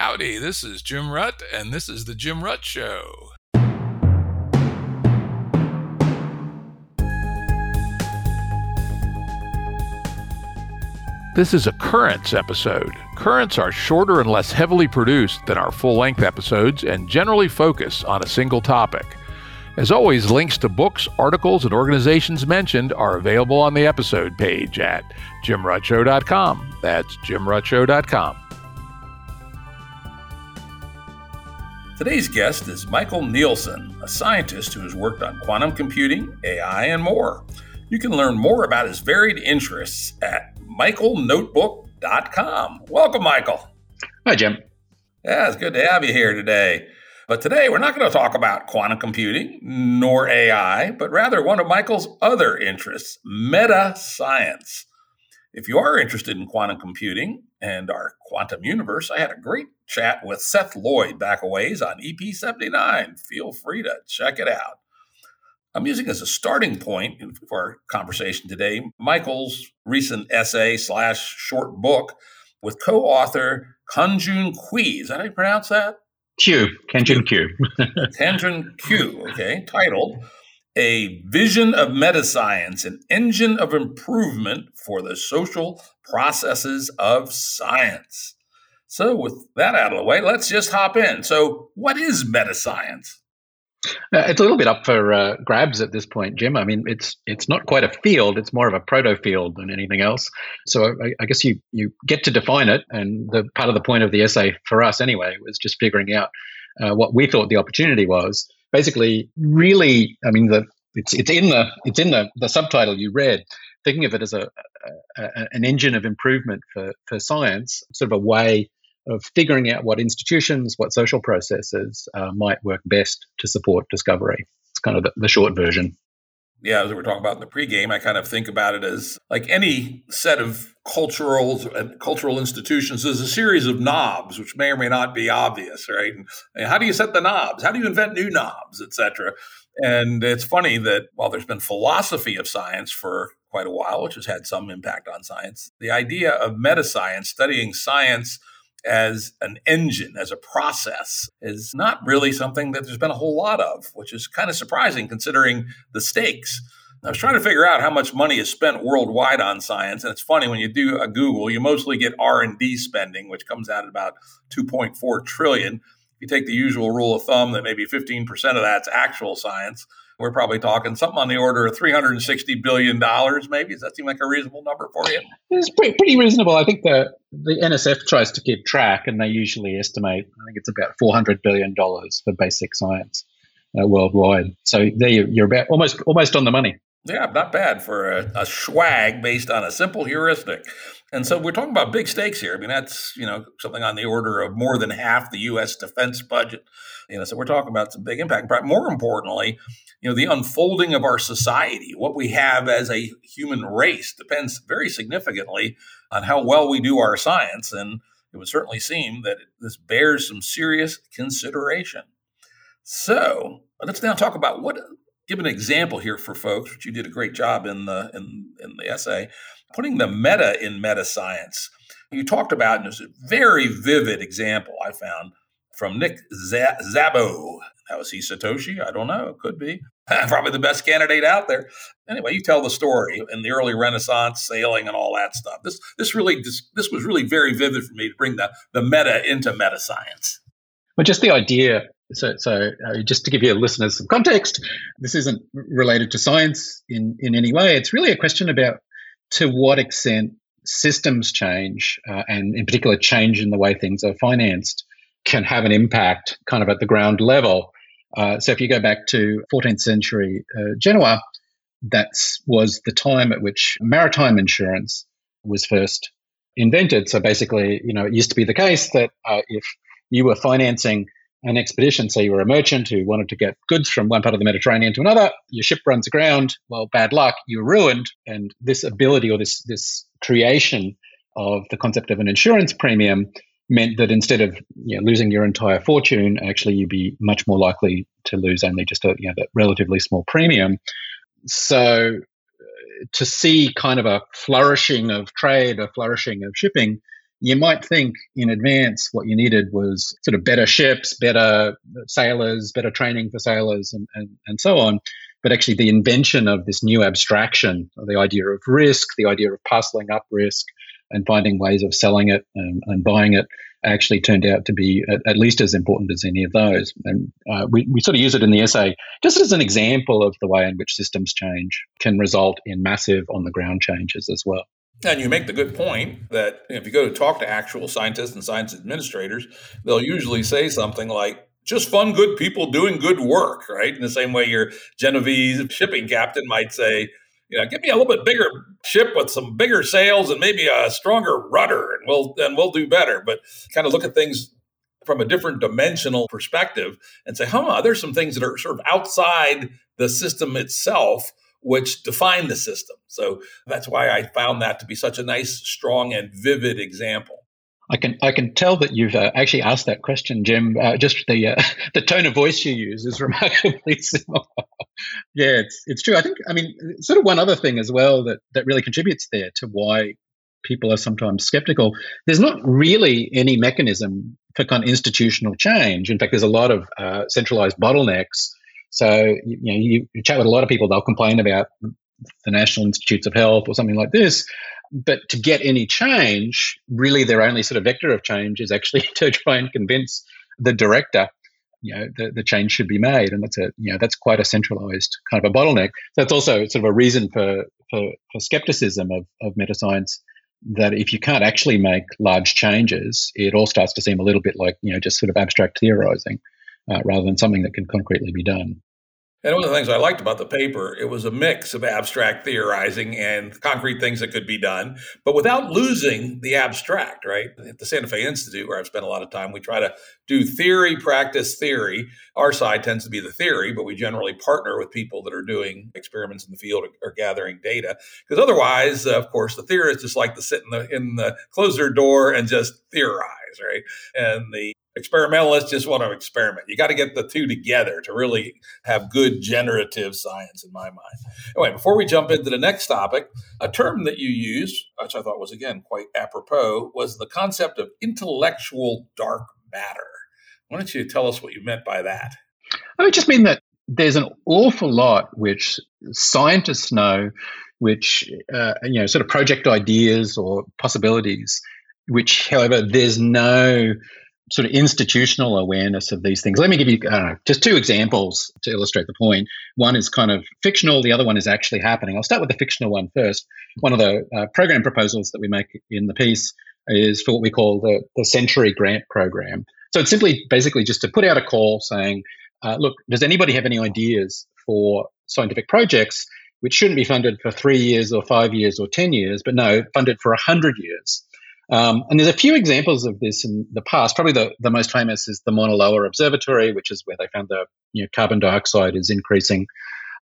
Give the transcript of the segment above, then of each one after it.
Howdy, this is Jim Rutt, and this is The Jim Rutt Show. This is a Currents episode. Currents are shorter and less heavily produced than our full length episodes and generally focus on a single topic. As always, links to books, articles, and organizations mentioned are available on the episode page at jimruttshow.com. That's jimruttshow.com. Today's guest is Michael Nielsen, a scientist who has worked on quantum computing, AI, and more. You can learn more about his varied interests at michaelnotebook.com. Welcome, Michael. Hi, Jim. Yeah, it's good to have you here today. But today we're not going to talk about quantum computing nor AI, but rather one of Michael's other interests, meta science. If you are interested in quantum computing and our quantum universe, I had a great chat with Seth Lloyd back a ways on EP79. Feel free to check it out. I'm using as a starting point for our conversation today Michael's recent essay slash short book with co-author Kanjun Qiu. Is that how you pronounce that? Q. Kanjun Q. Kanjun Q. Okay, titled "A Vision of Metascience: An Engine of Improvement for the Social Processes of Science." So, with that out of the way, let's just hop in. So, what is metascience? Uh, it's a little bit up for uh, grabs at this point, Jim. I mean, it's it's not quite a field; it's more of a proto field than anything else. So I, I, guess you you get to define it, and the part of the point of the essay for us anyway was just figuring out uh, what we thought the opportunity was. Basically, really, I mean, the it's it's in the it's in the the subtitle you read. Thinking of it as a, a, a an engine of improvement for for science, sort of a way of figuring out what institutions, what social processes uh, might work best to support discovery. It's kind of the, the short version. Yeah, as we were talking about in the pregame, I kind of think about it as like any set of cultural cultural institutions. is a series of knobs, which may or may not be obvious, right? And how do you set the knobs? How do you invent new knobs, etc. And it's funny that while there's been philosophy of science for quite a while, which has had some impact on science, the idea of meta science, studying science as an engine, as a process, is not really something that there's been a whole lot of, which is kind of surprising considering the stakes. I was trying to figure out how much money is spent worldwide on science, and it's funny when you do a Google, you mostly get R and D spending, which comes out at about 2.4 trillion. If you take the usual rule of thumb that maybe 15% of that's actual science, we're probably talking something on the order of $360 billion, maybe. Does that seem like a reasonable number for you? It's pretty, pretty reasonable. I think the, the NSF tries to keep track, and they usually estimate, I think it's about $400 billion for basic science uh, worldwide. So there you, you're about almost almost on the money. Yeah, not bad for a, a swag based on a simple heuristic. And so we're talking about big stakes here. I mean, that's, you know, something on the order of more than half the U.S. defense budget. You know, so we're talking about some big impact. But more importantly, you know, the unfolding of our society, what we have as a human race depends very significantly on how well we do our science. And it would certainly seem that this bears some serious consideration. So let's now talk about what give an example here for folks, which you did a great job in the in, in the essay, putting the meta in meta science. You talked about, and a very vivid example I found from Nick Szabo. How is he Satoshi? I don't know. It could be. Probably the best candidate out there. Anyway, you tell the story in the early Renaissance, sailing, and all that stuff. This this really this, this was really very vivid for me to bring the the meta into meta science. Well, just the idea so, so uh, just to give your listeners some context, this isn't related to science in, in any way. It's really a question about to what extent systems change, uh, and in particular, change in the way things are financed, can have an impact kind of at the ground level. Uh, so, if you go back to 14th century uh, Genoa, that was the time at which maritime insurance was first invented. So, basically, you know, it used to be the case that uh, if you were financing an expedition. So you were a merchant who wanted to get goods from one part of the Mediterranean to another. Your ship runs aground. Well, bad luck. You're ruined. And this ability or this this creation of the concept of an insurance premium meant that instead of you know, losing your entire fortune, actually you'd be much more likely to lose only just a you know, that relatively small premium. So uh, to see kind of a flourishing of trade, a flourishing of shipping you might think in advance what you needed was sort of better ships, better sailors, better training for sailors, and, and, and so on. But actually, the invention of this new abstraction, the idea of risk, the idea of parceling up risk, and finding ways of selling it and, and buying it, actually turned out to be at, at, least as important as any of those. And uh, we, we sort of use it in the essay just as an example of the way in which systems change can result in massive on the ground changes as well. And you make the good point that if you go to talk to actual scientists and science administrators, they'll usually say something like, just fun, good people doing good work, right? In the same way your Genovese shipping captain might say, you know, give me a little bit bigger ship with some bigger sails and maybe a stronger rudder, and we'll and we'll do better. But kind of look at things from a different dimensional perspective and say, huh, there's some things that are sort of outside the system itself which define the system. So that's why I found that to be such a nice, strong, and vivid example. I can I can tell that you've uh, actually asked that question, Jim. Uh, just the uh, the tone of voice you use is remarkably similar. yeah, it's it's true. I think I mean sort of one other thing as well that that really contributes there to why people are sometimes skeptical. There's not really any mechanism for kind of institutional change. In fact, there's a lot of uh, centralized bottlenecks. So you, you know you, you chat with a lot of people, they'll complain about the National Institutes of Health or something like this but to get any change, really their only sort of vector of change is actually to try and convince the director, you know, the, the change should be made. And that's a, you know, that's quite a centralized kind of a bottleneck. That's also sort of a reason for, for, for skepticism of, of metascience that if you can't actually make large changes, it all starts to seem a little bit like, you know, just sort of abstract theorizing uh, rather than something that can concretely be done. And one of the things I liked about the paper, it was a mix of abstract theorizing and concrete things that could be done, but without losing the abstract, right? At the Santa Fe Institute, where I've spent a lot of time, we try to do theory, practice, theory. Our side tends to be the theory, but we generally partner with people that are doing experiments in the field or, gathering data. Because otherwise, uh, of course, the theorists just like to sit in the in the close their door and just theorize, right? And the experimentalists just want to experiment. You got to get the two together to really have good generative science, in my mind. Anyway, before we jump into the next topic, a term that you used, which I thought was again quite apropos, was the concept of intellectual dark matter. Why don't you tell us what you meant by that? I just mean that there's an awful lot which scientists know, which uh, you know, sort of project ideas or possibilities, which, however, there's no sort of institutional awareness of these things. Let me give you know, just two examples to illustrate the point. One is kind of fictional, the other one is actually happening. I'll start with the fictional one first. One of the uh, program proposals that we make in the piece is for what we call the, the Century Grant Program. So it's simply basically just to put out a call saying, uh, look, does anybody have any ideas for scientific projects which shouldn't be funded for three years or five years or 10 years, but no, funded for 100 years? Um, and there's a few examples of this in the past. Probably the, the most famous is the Mauna Loa Observatory, which is where they found the you know, carbon dioxide is increasing.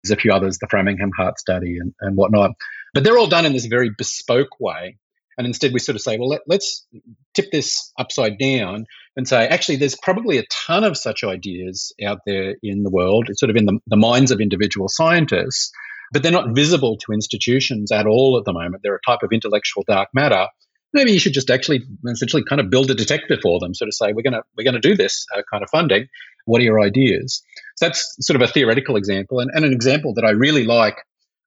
There's a few others, the Framingham Heart Study and, and whatnot. But they're all done in this very bespoke way. And instead, we sort of say, well, let, us tip this upside down and say, actually, there's probably a ton of such ideas out there in the world, it's sort of in the, the minds of individual scientists, but they're not visible to institutions at all at the moment. They're a type of intellectual dark matter maybe you should just actually essentially kind of build a detector for them, sort of say, we're going to we're going to do this uh, kind of funding. What are your ideas? So that's sort of a theoretical example, and, and an example that I really like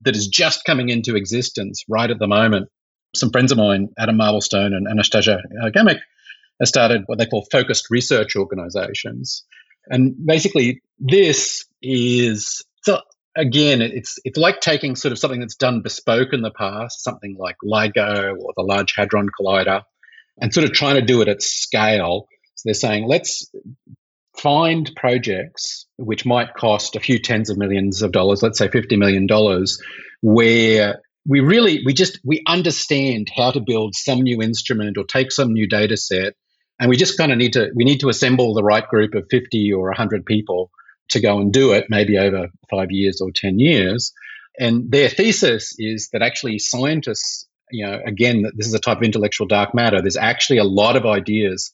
that is just coming into existence right at the moment. Some friends of mine, Adam Marblestone and Anastasia Gamick, have started what they call focused research organizations. And basically, this is so again, it's it's like taking sort of something that's done bespoke in the past, something like LIGO or the Large Hadron Collider, and sort of trying to do it at scale. So they're saying, let's find projects which might cost a few tens of millions of dollars, let's say $50 million, where we really, we just, we understand how to build some new instrument or take some new data set. And we just kind of need to, we need to assemble the right group of 50 or 100 people to go and do it, maybe over five years or 10 years. And their thesis is that actually scientists, you know, again, this is a type of intellectual dark matter. There's actually a lot of ideas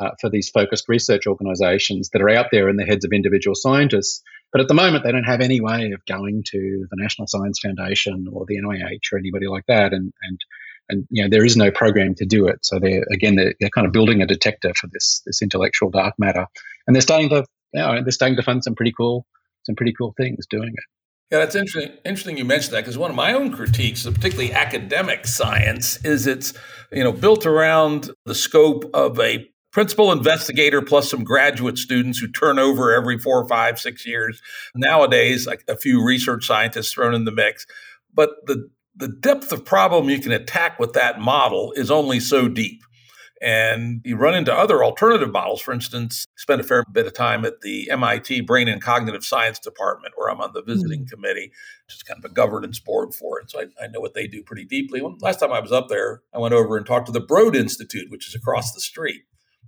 uh, for these focused research organizations that are out there in the heads of individual scientists. But at the moment, they don't have any way of going to the National Science Foundation or the NIH or anybody like that and, and and you know there is no program to do it. So they're again they're, they're kind of building a detector for this this intellectual dark matter, and they're starting to know, they're starting to fund some pretty cool some pretty cool things doing it. Yeah, that's interesting. Interesting you mentioned that because one of my own critiques, of particularly academic science, is it's you know built around the scope of a principal investigator plus some graduate students who turn over every four, five, six years. Nowadays, like a few research scientists thrown in the mix, but the the depth of problem you can attack with that model is only so deep. And you run into other alternative models. For instance, spent a fair bit of time at the MIT Brain and Cognitive Science Department, where I'm on the visiting mm-hmm. committee, which is kind of a governance board for it. So I, I know what they do pretty deeply. When, last time I was up there, I went over and talked to the Broad Institute, which is across the street.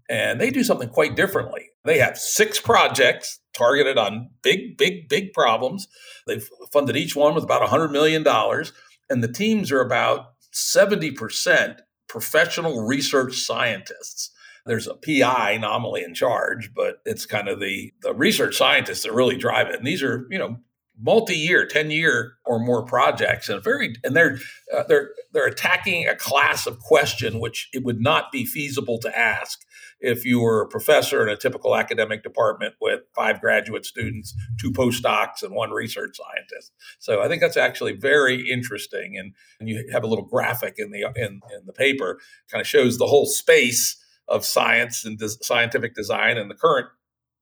And they do something quite differently. They have six projects targeted on big, big, big problems. They've funded each one with about $100 million and the teams are about 70% professional research scientists. There's a PI nominally in charge, but it's kind of the, the research scientists that really drive it. And these are, you know, multi-year, 10-year or more projects and very and they're uh, they're they're attacking a class of question which it would not be feasible to ask if you were a professor in a typical academic department with five graduate students, two postdocs, and one research scientist. So I think that's actually very interesting. And, and you have a little graphic in the in, in the paper, kind of shows the whole space of science and scientific design and the current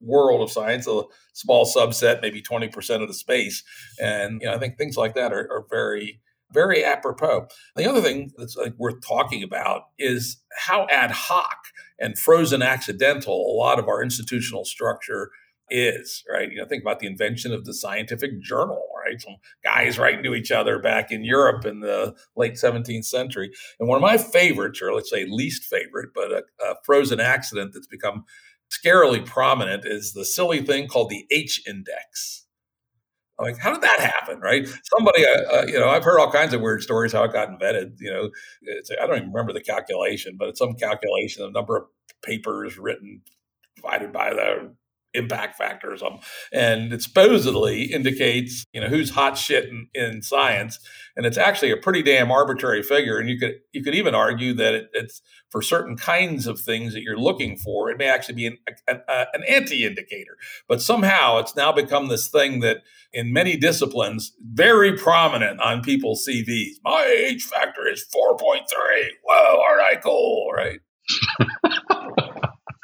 world of science, a small subset, maybe 20% of the space. And you know, I think things like that are, are very very apropos. The other thing that's like worth talking about is how ad hoc and frozen accidental a lot of our institutional structure is, right? You know, think about the invention of the scientific journal, right? Some guys writing to each other back in Europe in the late 17th century. And one of my favorites, or let's say least favorite, but a, a frozen accident that's become scarily prominent is the silly thing called the H index like, how did that happen? Right? Somebody, uh, uh, you know, I've heard all kinds of weird stories how it got invented. You know, I don't even remember the calculation, but it's some calculation, the number of papers written divided by the impact factor or something. And it supposedly indicates, you know, who's hot shit in, in, science. And it's actually a pretty damn arbitrary figure. And you could you could even argue that it, it's for certain kinds of things that you're looking for, it may actually be an, an, an anti-indicator. But somehow it's now become this thing that in many disciplines, very prominent on people's CVs. My H factor is 4.3. Whoa, aren't I cool? Right.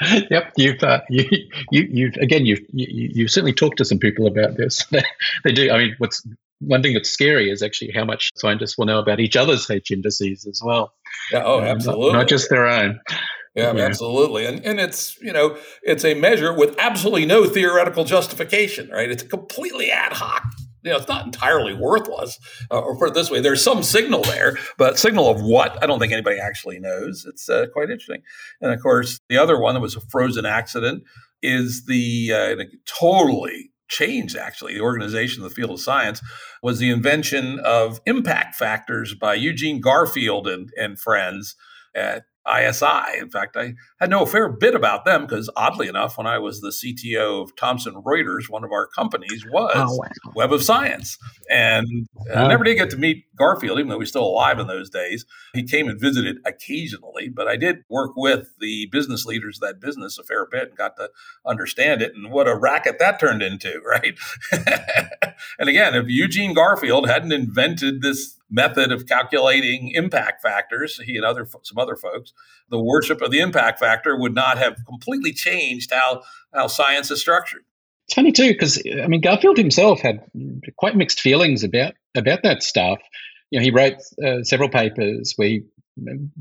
yep, you've uh, you, you you've again you've you, you've certainly talked to some people about this. they do. I mean, what's one thing that's scary is actually how much scientists will know about each other's H indices as well. Yeah, oh, absolutely. Not, not just their own. Yeah, yeah, absolutely. And and it's, you know, it's a measure with absolutely no theoretical justification, right? It's completely ad hoc you know, it's not entirely worthless. Uh, or put it this way, there's some signal there, but signal of what? I don't think anybody actually knows. It's uh, quite interesting. And of course, the other one that was a frozen accident is the uh, totally changed actually the organization of the field of science was the invention of impact factors by Eugene Garfield and, and friends at ISI. In fact, I had no fair bit about them because, oddly enough, when I was the CTO of Thomson Reuters, one of our companies was oh, wow. Web of Science. And uh, I never did get to meet Garfield, even though he was still alive in those days. He came and visited occasionally, but I did work with the business leaders of that business a fair bit and got to understand it and what a racket that turned into, right? and again, if Eugene Garfield hadn't invented this method of calculating impact factors, he and other some other folks, the worship of the impact factor would not have completely changed how how science is structured. It's funny too because I mean Garfield himself had quite mixed feelings about about that stuff. You know, he wrote uh, several papers where he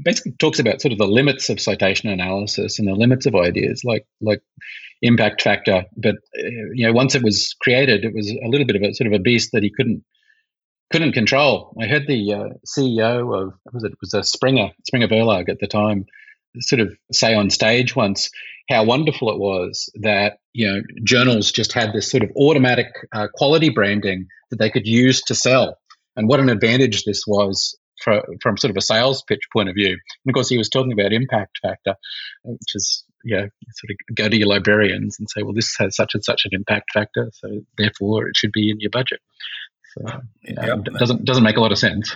basically talks about sort of the limits of citation analysis and the limits of ideas like like impact factor. But uh, you know, once it was created, it was a little bit of a sort of a beast that he couldn't couldn't control. I heard the uh, CEO of was it, was a Springer Springer Verlag at the time sort of say on stage once how wonderful it was that you know journals just had this sort of automatic uh, quality branding that they could use to sell, and what an advantage this was from sort of a sales pitch point of view. And of course, he was talking about impact factor, which is yeah, sort of go to your librarians and say, well, this has such and such an impact factor, so therefore it should be in your budget. Yeah, yep. doesn't doesn't make a lot of sense.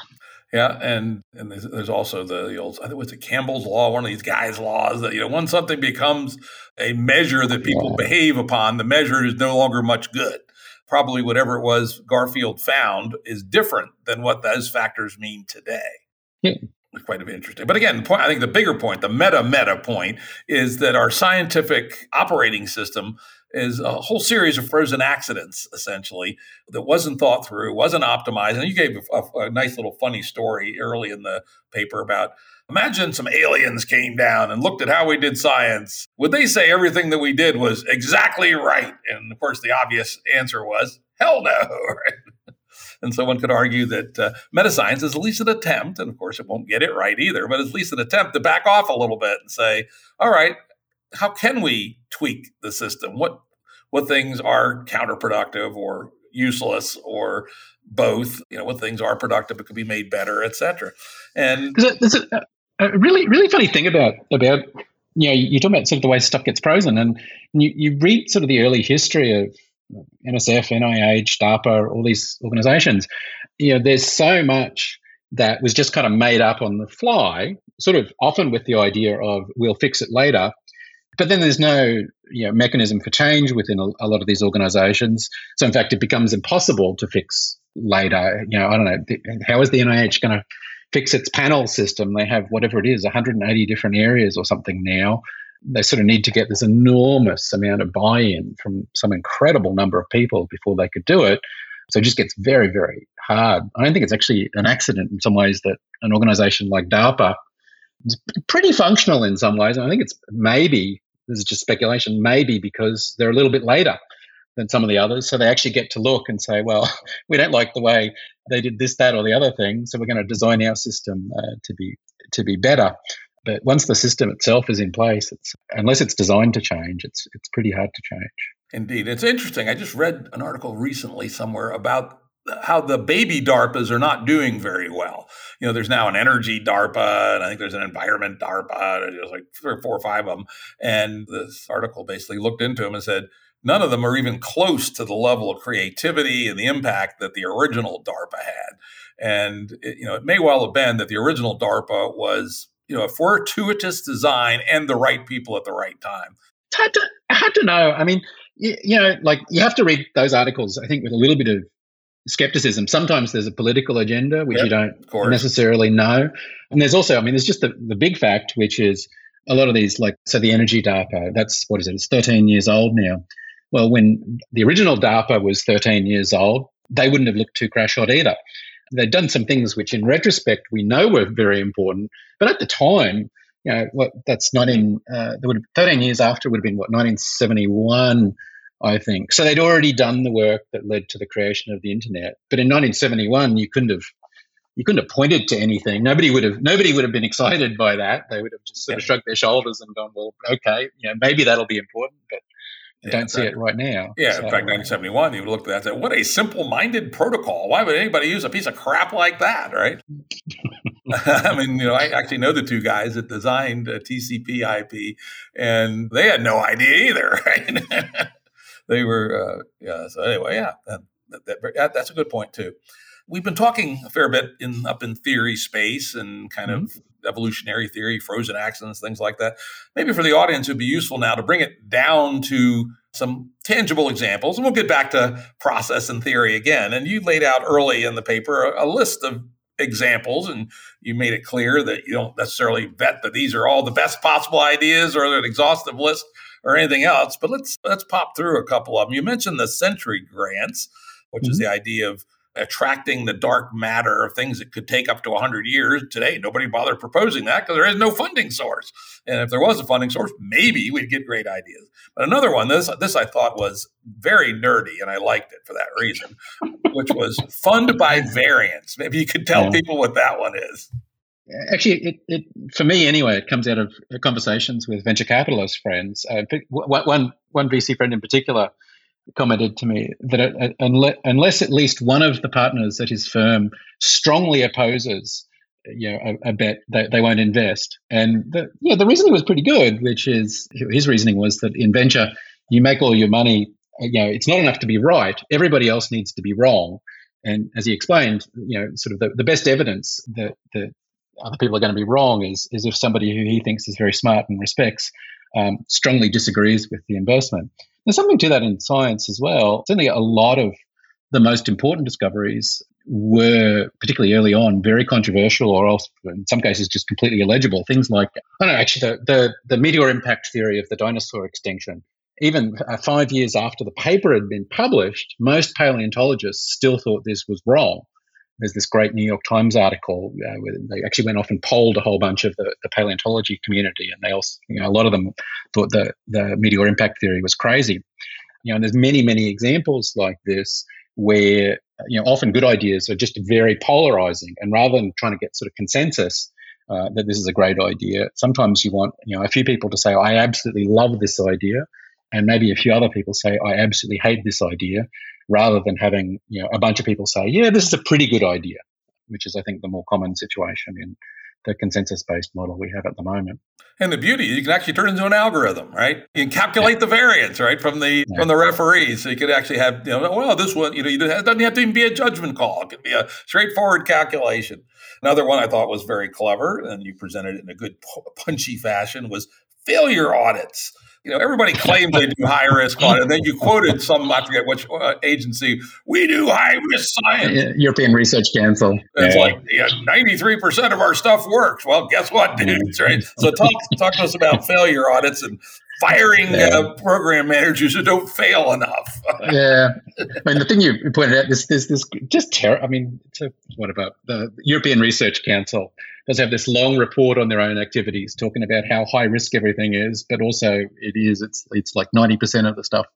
Yeah, and and there's, there's also the, the old I think it was Campbell's law, one of these guys' laws that you know once something becomes a measure that people yeah. behave upon, the measure is no longer much good. Probably whatever it was Garfield found is different than what those factors mean today. Yeah. Quite interesting. But again, point, I think the bigger point, the meta meta point, is that our scientific operating system is a whole series of frozen accidents, essentially, that wasn't thought through, wasn't optimized. And you gave a, a, nice little funny story early in the paper about imagine some aliens came down and looked at how we did science. Would they say everything that we did was exactly right? And of course, the obvious answer was hell no. And so one could argue that uh, metascience is at least an attempt, and of course it won't get it right either, but at least an attempt to back off a little bit and say, all right, how can we tweak the system? What what things are counterproductive or useless or both? You know, what things are productive but could be made better, et cetera. And there's a, there's a, a really really funny thing about about you know you talk about sort of the way stuff gets frozen, and you, you read sort of the early history of NSF, NIH, DARPA, all these organizations. You know, there's so much that was just kind of made up on the fly, sort of often with the idea of we'll fix it later. But then there's no you know, mechanism for change within a, a, lot of these organizations. So, in fact, it becomes impossible to fix later. You know, I don't know, the, how is the NIH going to fix its panel system? They have whatever it is, 180 different areas or something now. They sort of need to get this enormous amount of buy in from some incredible number of people before they could do it. So it just gets very, very hard. I don't think it's actually an accident in some ways that an organization like DARPA is pretty functional in some ways. I think it's maybe, this is just speculation, maybe because they're a little bit later than some of the others. So they actually get to look and say, well, we don't like the way they did this, that, or the other thing. So we're going to design our system uh, to be to be better. But once the system itself is in place, it's unless it's designed to change, it's it's pretty hard to change. Indeed, it's interesting. I just read an article recently somewhere about how the baby DARPAs are not doing very well. You know, there's now an energy DARPA, and I think there's an environment DARPA. And there's like three or four or five of them. And this article basically looked into them and said none of them are even close to the level of creativity and the impact that the original DARPA had. And it, you know, it may well have been that the original DARPA was you know a fortuitous design and the right people at the right time. Hard to know. I mean, you know, like you have to read those articles. I think with a little bit of skepticism. Sometimes there's a political agenda which yep, you don't necessarily know. And there's also, I mean, there's just the, the big fact, which is a lot of these, like, so the Energy DARPA, that's what is it? It's 13 years old now. Well, when the original DARPA was 13 years old, they wouldn't have looked too crash hot either. They'd done some things which, in retrospect, we know were very important, but at the time, you know, what that's not in. Uh, there would have, 13 years after would have been what 1971 I think. So they'd already done the work that led to the creation of the internet. But in 1971, you couldn't have you couldn't have pointed to anything. Nobody would have nobody would have been excited by that. They would have just sort of shrugged their shoulders and gone, "Well, okay, you know, maybe that'll be important, but yeah, don't see it right now." Yeah, so, in fact, 1971, you would look at that and say, "What a simple-minded protocol! Why would anybody use a piece of crap like that?" Right? I mean, you know, I actually know the two guys that designed uh, TCP/IP, and they had no idea either. Right? they were, uh, yeah. So anyway, yeah, that, that, that, that's a good point too. We've been talking a fair bit in up in theory space and kind mm-hmm. of evolutionary theory, frozen accidents, things like that. Maybe for the audience, it would be useful now to bring it down to some tangible examples, and we'll get back to process and theory again. And you laid out early in the paper a, a list of examples and you made it clear that you don't necessarily bet that these are all the best possible ideas or an exhaustive list or anything else. But let's let's pop through a couple of them. You mentioned the Century grants, which mm-hmm. is the idea of attracting the dark matter of things that could take up to 100 years. Today, nobody bothered proposing that because there is no funding source. And if there was a funding source, maybe we'd get great ideas. But another one, this this I thought was very nerdy, and I liked it for that reason, which was fund by variance. Maybe you could tell yeah. people what that one is. Actually, it, it, for me anyway, it comes out of conversations with venture capitalist friends. Uh, one one VC friend in particular commented to me that uh, unless, at least one of the partners at his firm strongly opposes you know, a, a bet they, they won't invest. And the, yeah, the reasoning was pretty good, which is his reasoning was that in venture, you make all your money, you know, it's not enough to be right. Everybody else needs to be wrong And as he explained, you know, sort of the, the best evidence that, that other people are going to be wrong is, is if somebody who he thinks is very smart and respects um, strongly disagrees with the investment. There's something to that in science as well. Certainly, a lot of the most important discoveries were, particularly early on, very controversial or else, in some cases, just completely illegible. Things like, I don't know, actually, the, the, the meteor impact theory of the dinosaur extinction. Even uh, five years after the paper had been published, most paleontologists still thought this was wrong there's this great New York Times article uh, where they actually went off and polled a whole bunch of the, the paleontology community, and they also, you know, a lot of them thought the the meteor impact theory was crazy. You know, and there's many many examples like this where you know often good ideas are just very polarizing, and rather than trying to get sort of consensus. Uh, that this is a great idea. Sometimes you want, you know, a few people to say, "I absolutely love this idea," and maybe a few other people say, "I absolutely hate this idea," rather than having you know a bunch of people say, "Yeah, this is a pretty good idea," which is I think the more common situation in the consensus-based model we have at the moment. And the beauty, you can actually turn it into an algorithm, right? You can calculate the variance, right, from the yeah. from the referees. So you could actually have, you know, well, this one, you know, it doesn't have to even be a judgment call. It could be a straightforward calculation. Another one I thought was very clever, and you presented it in a good punchy fashion, was failure audits you know, everybody claims they do high risk audit. And then you quoted some, I forget which uh, agency, we do high risk science. European Research Council. It's yeah. like yeah, 93% of our stuff works. Well, guess what, dudes, right? So talk, talk to us about failure audits and firing yeah. uh, program managers who don't fail enough. yeah, I mean the thing you pointed out is this this just terror. I mean, a, what about the European Research Council? Does have this long report on their own activities, talking about how high risk everything is, but also it is it's it's like ninety percent of the stuff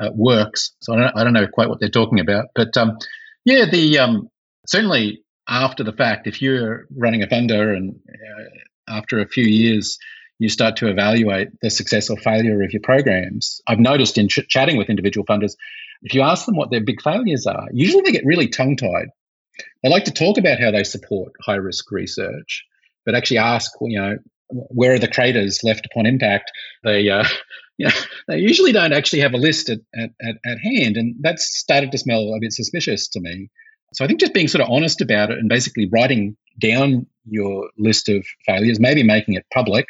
uh, works. So I don't, I don't know quite what they're talking about, but um, yeah, the um, certainly after the fact, if you're running a funder and uh, after a few years you start to evaluate the success or failure of your programs. I've noticed in ch- chatting with individual funders, if you ask them what their big failures are, usually they get really tongue tied they like to talk about how they support high risk research, but actually ask, you know, where are the craters left upon impact? They, uh, you know, they usually don't actually have a list at, at, at, hand, and that's started to smell a bit suspicious to me. So I think just being sort of honest about it and basically writing down your list of failures, maybe making it public,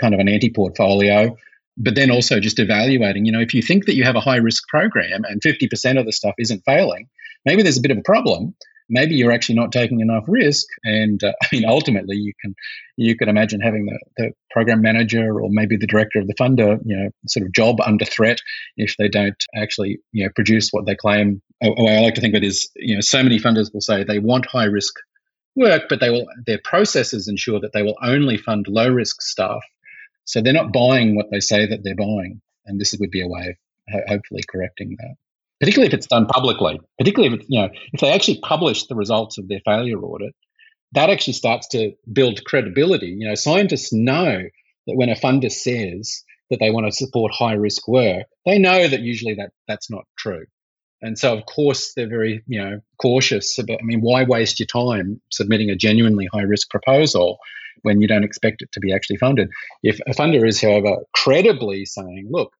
kind of an anti-portfolio, but then also just evaluating. You know, if you think that you have a high risk program and 50% of the stuff isn't failing, maybe there's a bit of a problem maybe you're actually not taking enough risk. And uh, I mean, ultimately, you can you can imagine having the, the program manager or maybe the director of the funder, you know, sort of job under threat if they don't actually you know produce what they claim. Oh, oh I like to think of it is you know so many funders will say they want high risk work, but they will their processes ensure that they will only fund low risk stuff. So they're not buying what they say that they're buying, and this would be a way of hopefully correcting that particularly if it's done publicly, particularly if you know, if they actually publish the results of their failure audit, that actually starts to build credibility. You know, scientists know that when a funder says that they want to support high risk work, they know that usually that that's not true. And so, of course, they're very, you know, cautious about. I mean, why waste your time submitting a genuinely high risk proposal when you don't expect it to be actually funded? If a funder is, however, credibly saying, "Look,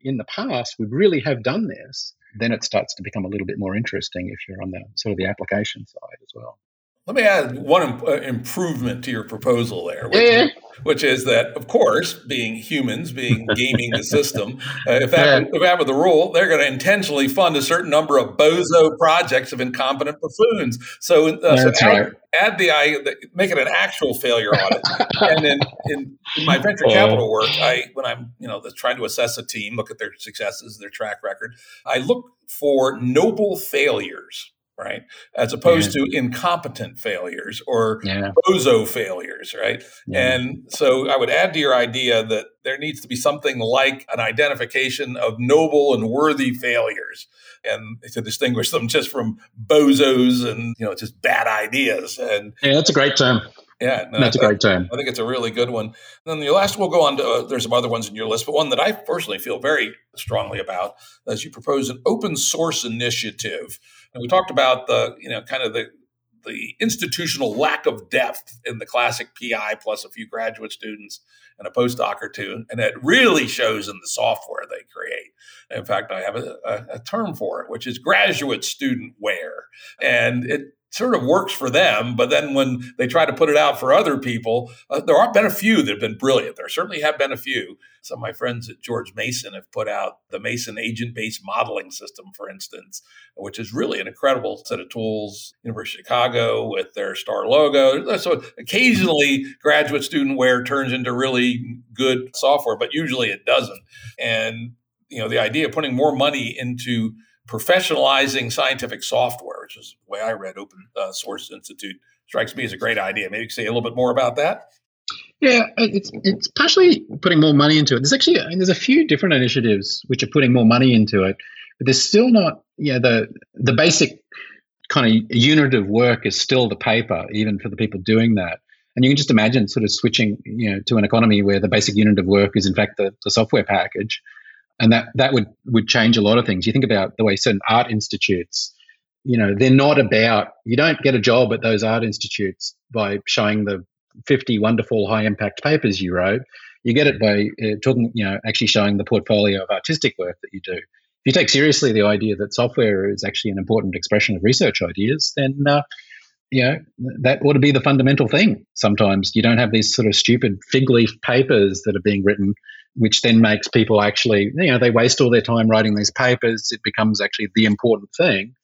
in the past, we really have done this," then it starts to become a little bit more interesting if you're on the sort of the application side as well. Let me add one uh, improvement to your proposal there, which, yeah. which is that, of course, being humans, being gaming the system, uh, if, that, yeah. if that were the rule, they're going to intentionally fund a certain number of bozo projects of incompetent buffoons. So, uh, so add, right. add, the make it an actual failure audit. and then in, in, my venture capital work, I when I'm you know trying to assess a team, look at their successes, their track record, I look for noble failures right? As opposed yeah. to incompetent failures or yeah. bozo failures, right? Yeah. And so I would add to your idea that there needs to be something like an identification of noble and worthy failures and to distinguish them just from bozos and, you know, just bad ideas. And yeah, that's a great term. Yeah, no, that's a great term. I think it's a really good one. And then the last, we'll go on to, uh, there's some other ones in your list, but one that I personally feel very strongly about is you propose an open source initiative and we talked about the, you know, kind of the the institutional lack of depth in the classic PI plus a few graduate students and a postdoc or two. And it really shows in the software they create. In fact, I have a, a, a term for it, which is graduate student ware. And it sort of works for them. But then when they try to put it out for other people, uh, there have been a few that have been brilliant. There certainly have been a few. Some of my friends at George Mason have put out the Mason agent based modeling system, for instance, which is really an incredible set of tools. University of Chicago with their StarLogo. So occasionally graduate student ware turns into really good software, but usually it doesn't. And you know, the idea of putting more money into professionalizing scientific software, which is the way I read Open uh, Source Institute, strikes me as a great idea. Maybe you can say a little bit more about that. Yeah, it's it's partially putting more money into it. There's actually I mean, there's a few different initiatives which are putting more money into it, but there's still not yeah the the basic kind of unit of work is still the paper, even for the people doing that. And you can just imagine sort of switching you know to an economy where the basic unit of work is in fact the, the software package and that that would would change a lot of things. You think about the way certain art institutes, you know, they're not about. You don't get a job at those art institutes by showing the fifty wonderful high impact papers you wrote. You get it by uh, talking, you know, actually showing the portfolio of artistic work that you do. If you take seriously the idea that software is actually an important expression of research ideas, then uh, you know that ought to be the fundamental thing. Sometimes you don't have these sort of stupid fig leaf papers that are being written which then makes people actually, you know, they waste all their time writing these papers. It becomes actually the important thing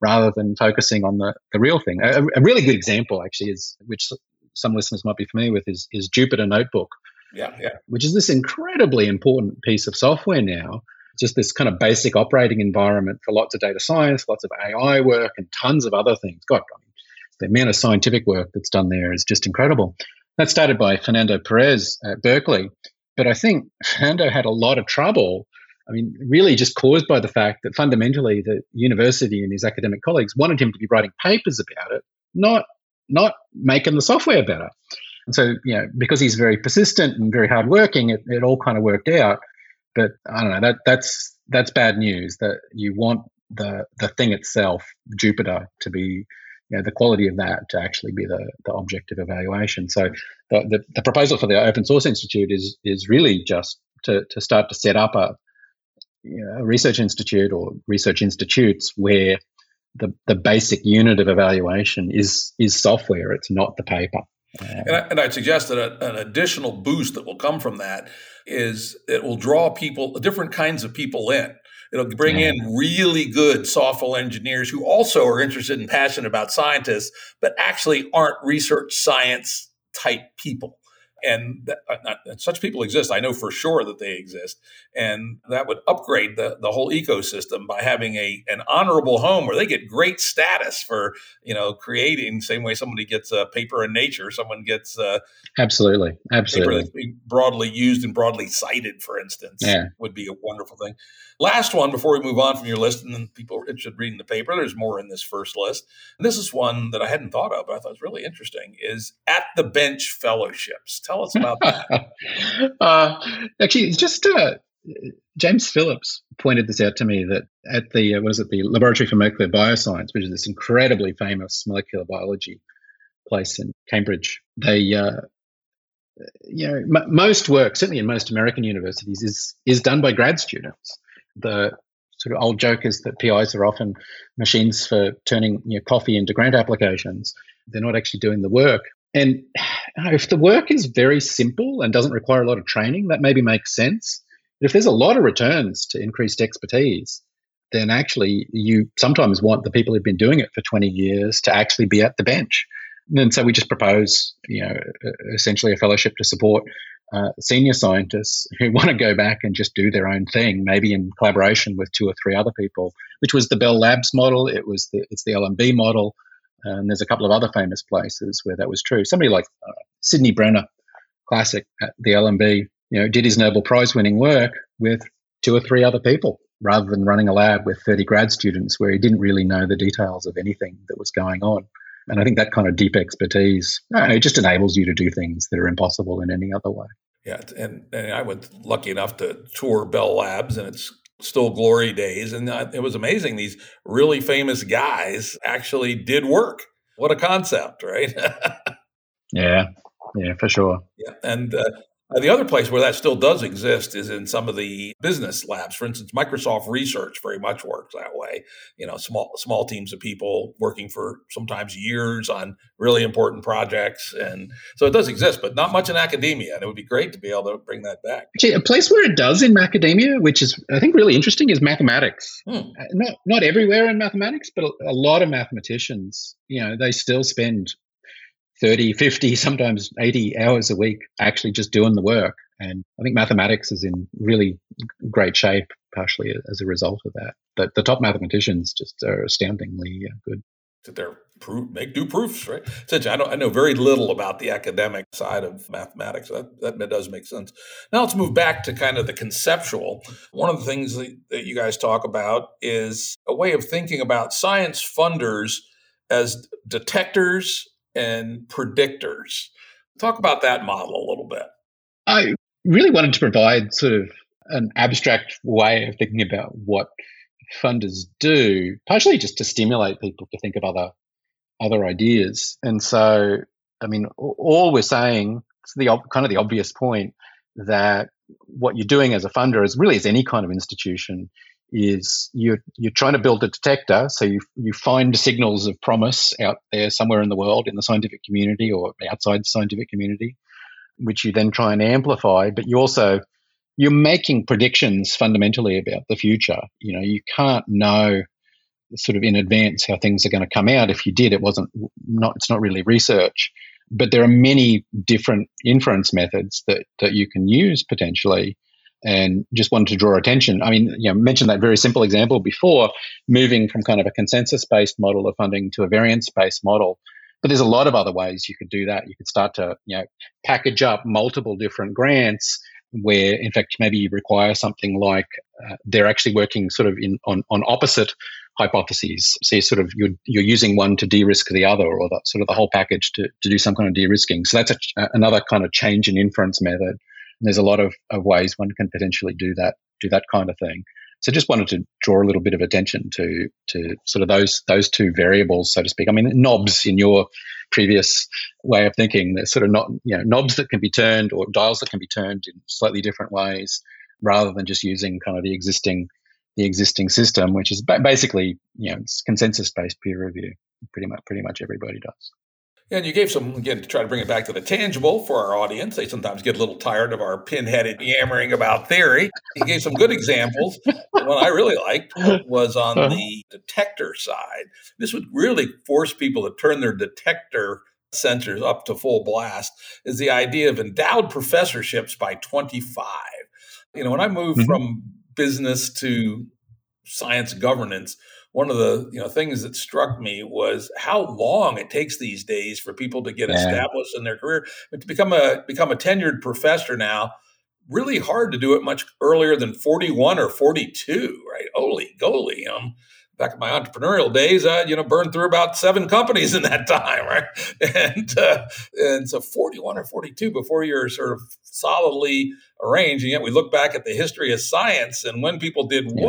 rather than focusing on the, the real thing. A, a really good example, actually, is which some listeners might be familiar with, is, is Jupyter Notebook. Yeah, yeah. Which is this incredibly important piece of software now. Just this kind of basic operating environment for lots of data science, lots of AI work, and tons of other things. God, I mean, the amount of scientific work that's done there is just incredible. That started by Fernando Perez at Berkeley, but I think Fernando had a lot of trouble. I mean, really just caused by the fact that fundamentally the university and his academic colleagues wanted him to be writing papers about it, not not making the software better. And so, you know, because he's very persistent and very hardworking, it, it all kind of worked out. But I don't know, that that's that's bad news that you want the the thing itself, Jupyter, to be you know, the quality of that to actually be the, the object of evaluation. So the, the, the, proposal for the Open Source Institute is is really just to, to start to set up a, you know, a research institute or research institutes where the, the basic unit of evaluation is is software. It's not the paper. And, I, and I'd suggest that a, an additional boost that will come from that is it will draw people, different kinds of people in. It'll mm, bring yeah. in really good software engineers who also are interested and passionate about scientists, but actually aren't research science type people and that, uh, not, such people exist. I know for sure that they exist, and that would upgrade the, the whole ecosystem by having a an honorable home where they get great status for you know creating. Same way somebody gets a paper in Nature, someone gets uh, absolutely absolutely broadly used and broadly cited, for instance, yeah. would be a wonderful thing. Last one before we move on from your list, and then people are interested in reading the paper. There's more in this first list. And this is one that I hadn't thought of, but I thought was really interesting. Is at the bench fellowships. Tell us about that. uh, actually, just uh, James Phillips pointed this out to me that at the uh, what is it the Laboratory for Molecular Bioscience, which is this incredibly famous molecular biology place in Cambridge, they uh, you know m- most work, certainly in most American universities, is is done by grad students. The sort of old joke is that PIs are often machines for turning you know, coffee into grant applications. They're not actually doing the work. And if the work is very simple and doesn't require a lot of training, that maybe makes sense. But if there's a lot of returns to increased expertise, then actually you sometimes want the people who've been doing it for 20 years to actually be at the bench. And so we just propose, you know, essentially a fellowship to support uh, senior scientists who want to go back and just do their own thing, maybe in collaboration with two or three other people, which was the Bell Labs model. It was the it's the LMB model. And there's a couple of other famous places where that was true. Somebody like uh, Sidney Brenner, classic at the LMB, you know, did his Nobel Prize winning work with two or three other people rather than running a lab with 30 grad students where he didn't really know the details of anything that was going on. And I think that kind of deep expertise, know, it just enables you to do things that are impossible in any other way. Yeah, and, and I was lucky enough to tour Bell Labs, and it's still glory days. And it was amazing. These really famous guys actually did work. What a concept, right? yeah, yeah, for sure. Yeah, and uh, the other place where that still does exist is in some of the business labs. For instance, Microsoft Research very much works that way. You know, small small teams of people working for sometimes years on really important projects, and so it does exist, but not much in academia. And it would be great to be able to bring that back. Actually, a place where it does in academia, which is I think really interesting, is mathematics. Hmm. Uh, not not everywhere in mathematics, but a, a lot of mathematicians, you know, they still spend 30, 50, sometimes 80 hours a week actually just doing the work. And I think mathematics is in really great shape, partially as a result of that. But the top mathematicians just are astoundingly uh, good. They're proof, make do proofs, right? Since I, I know very little about the academic side of mathematics. That, that does make sense. Now let's move back to kind of the conceptual. One of the things that, that you guys talk about is a way of thinking about science funders as detectors and predictors. Talk about that model a little bit. I really wanted to provide sort of an abstract way of thinking about what funders do, partially just to stimulate people to think of other other ideas. And so, I mean, all we're saying, it's the kind of the obvious point that what you're doing as a funder, as really as any kind of institution, is you're you're trying to build a detector, so you you find signals of promise out there somewhere in the world in the scientific community or outside the scientific community, which you then try and amplify. But you also you're making predictions fundamentally about the future. You know, you can't know sort of in advance how things are going to come out. If you did, it wasn't not it's not really research. But there are many different inference methods that that you can use potentially and just wanted to draw attention. I mean, you know, mentioned that very simple example before, moving from kind of a consensus-based model of funding to a variance-based model. But there's a lot of other ways you could do that. You could start to, you know, package up multiple different grants where, in fact, maybe you require something like uh, they're actually working sort of in on, on opposite hypotheses. So you're sort of you're, you're using one to de-risk the other, or that sort of the whole package to, to do some kind of de-risking. So that's a, another kind of change in inference method there's a lot of, of ways one can potentially do that, do that kind of thing. So just wanted to draw a little bit of attention to to sort of those those two variables, so to speak. I mean, knobs in your previous way of thinking, they're sort of not you know knobs that can be turned or dials that can be turned in slightly different ways, rather than just using kind of the existing the existing system, which is basically you know consensus based peer review. Pretty much pretty much everybody does. And you gave some, again, to try to bring it back to the tangible for our audience. They sometimes get a little tired of our pinheaded yammering about theory. You gave some good examples. The one I really liked was on uh-huh. the detector side. This would really force people to turn their detector sensors up to full blast, is the idea of endowed professorships by 25. You know, when I moved mm-hmm. from business to science governance, one of the you know things that struck me was how long it takes these days for people to get yeah. established in their career. But to become a become a tenured professor now, really hard to do it much earlier than 41 or 42, right? Holy goly. Um, back in my entrepreneurial days, I you know burned through about seven companies in that time, right? And uh, and so 41 or 42 before you're sort of solidly arranged. And yet we look back at the history of science and when people did yeah.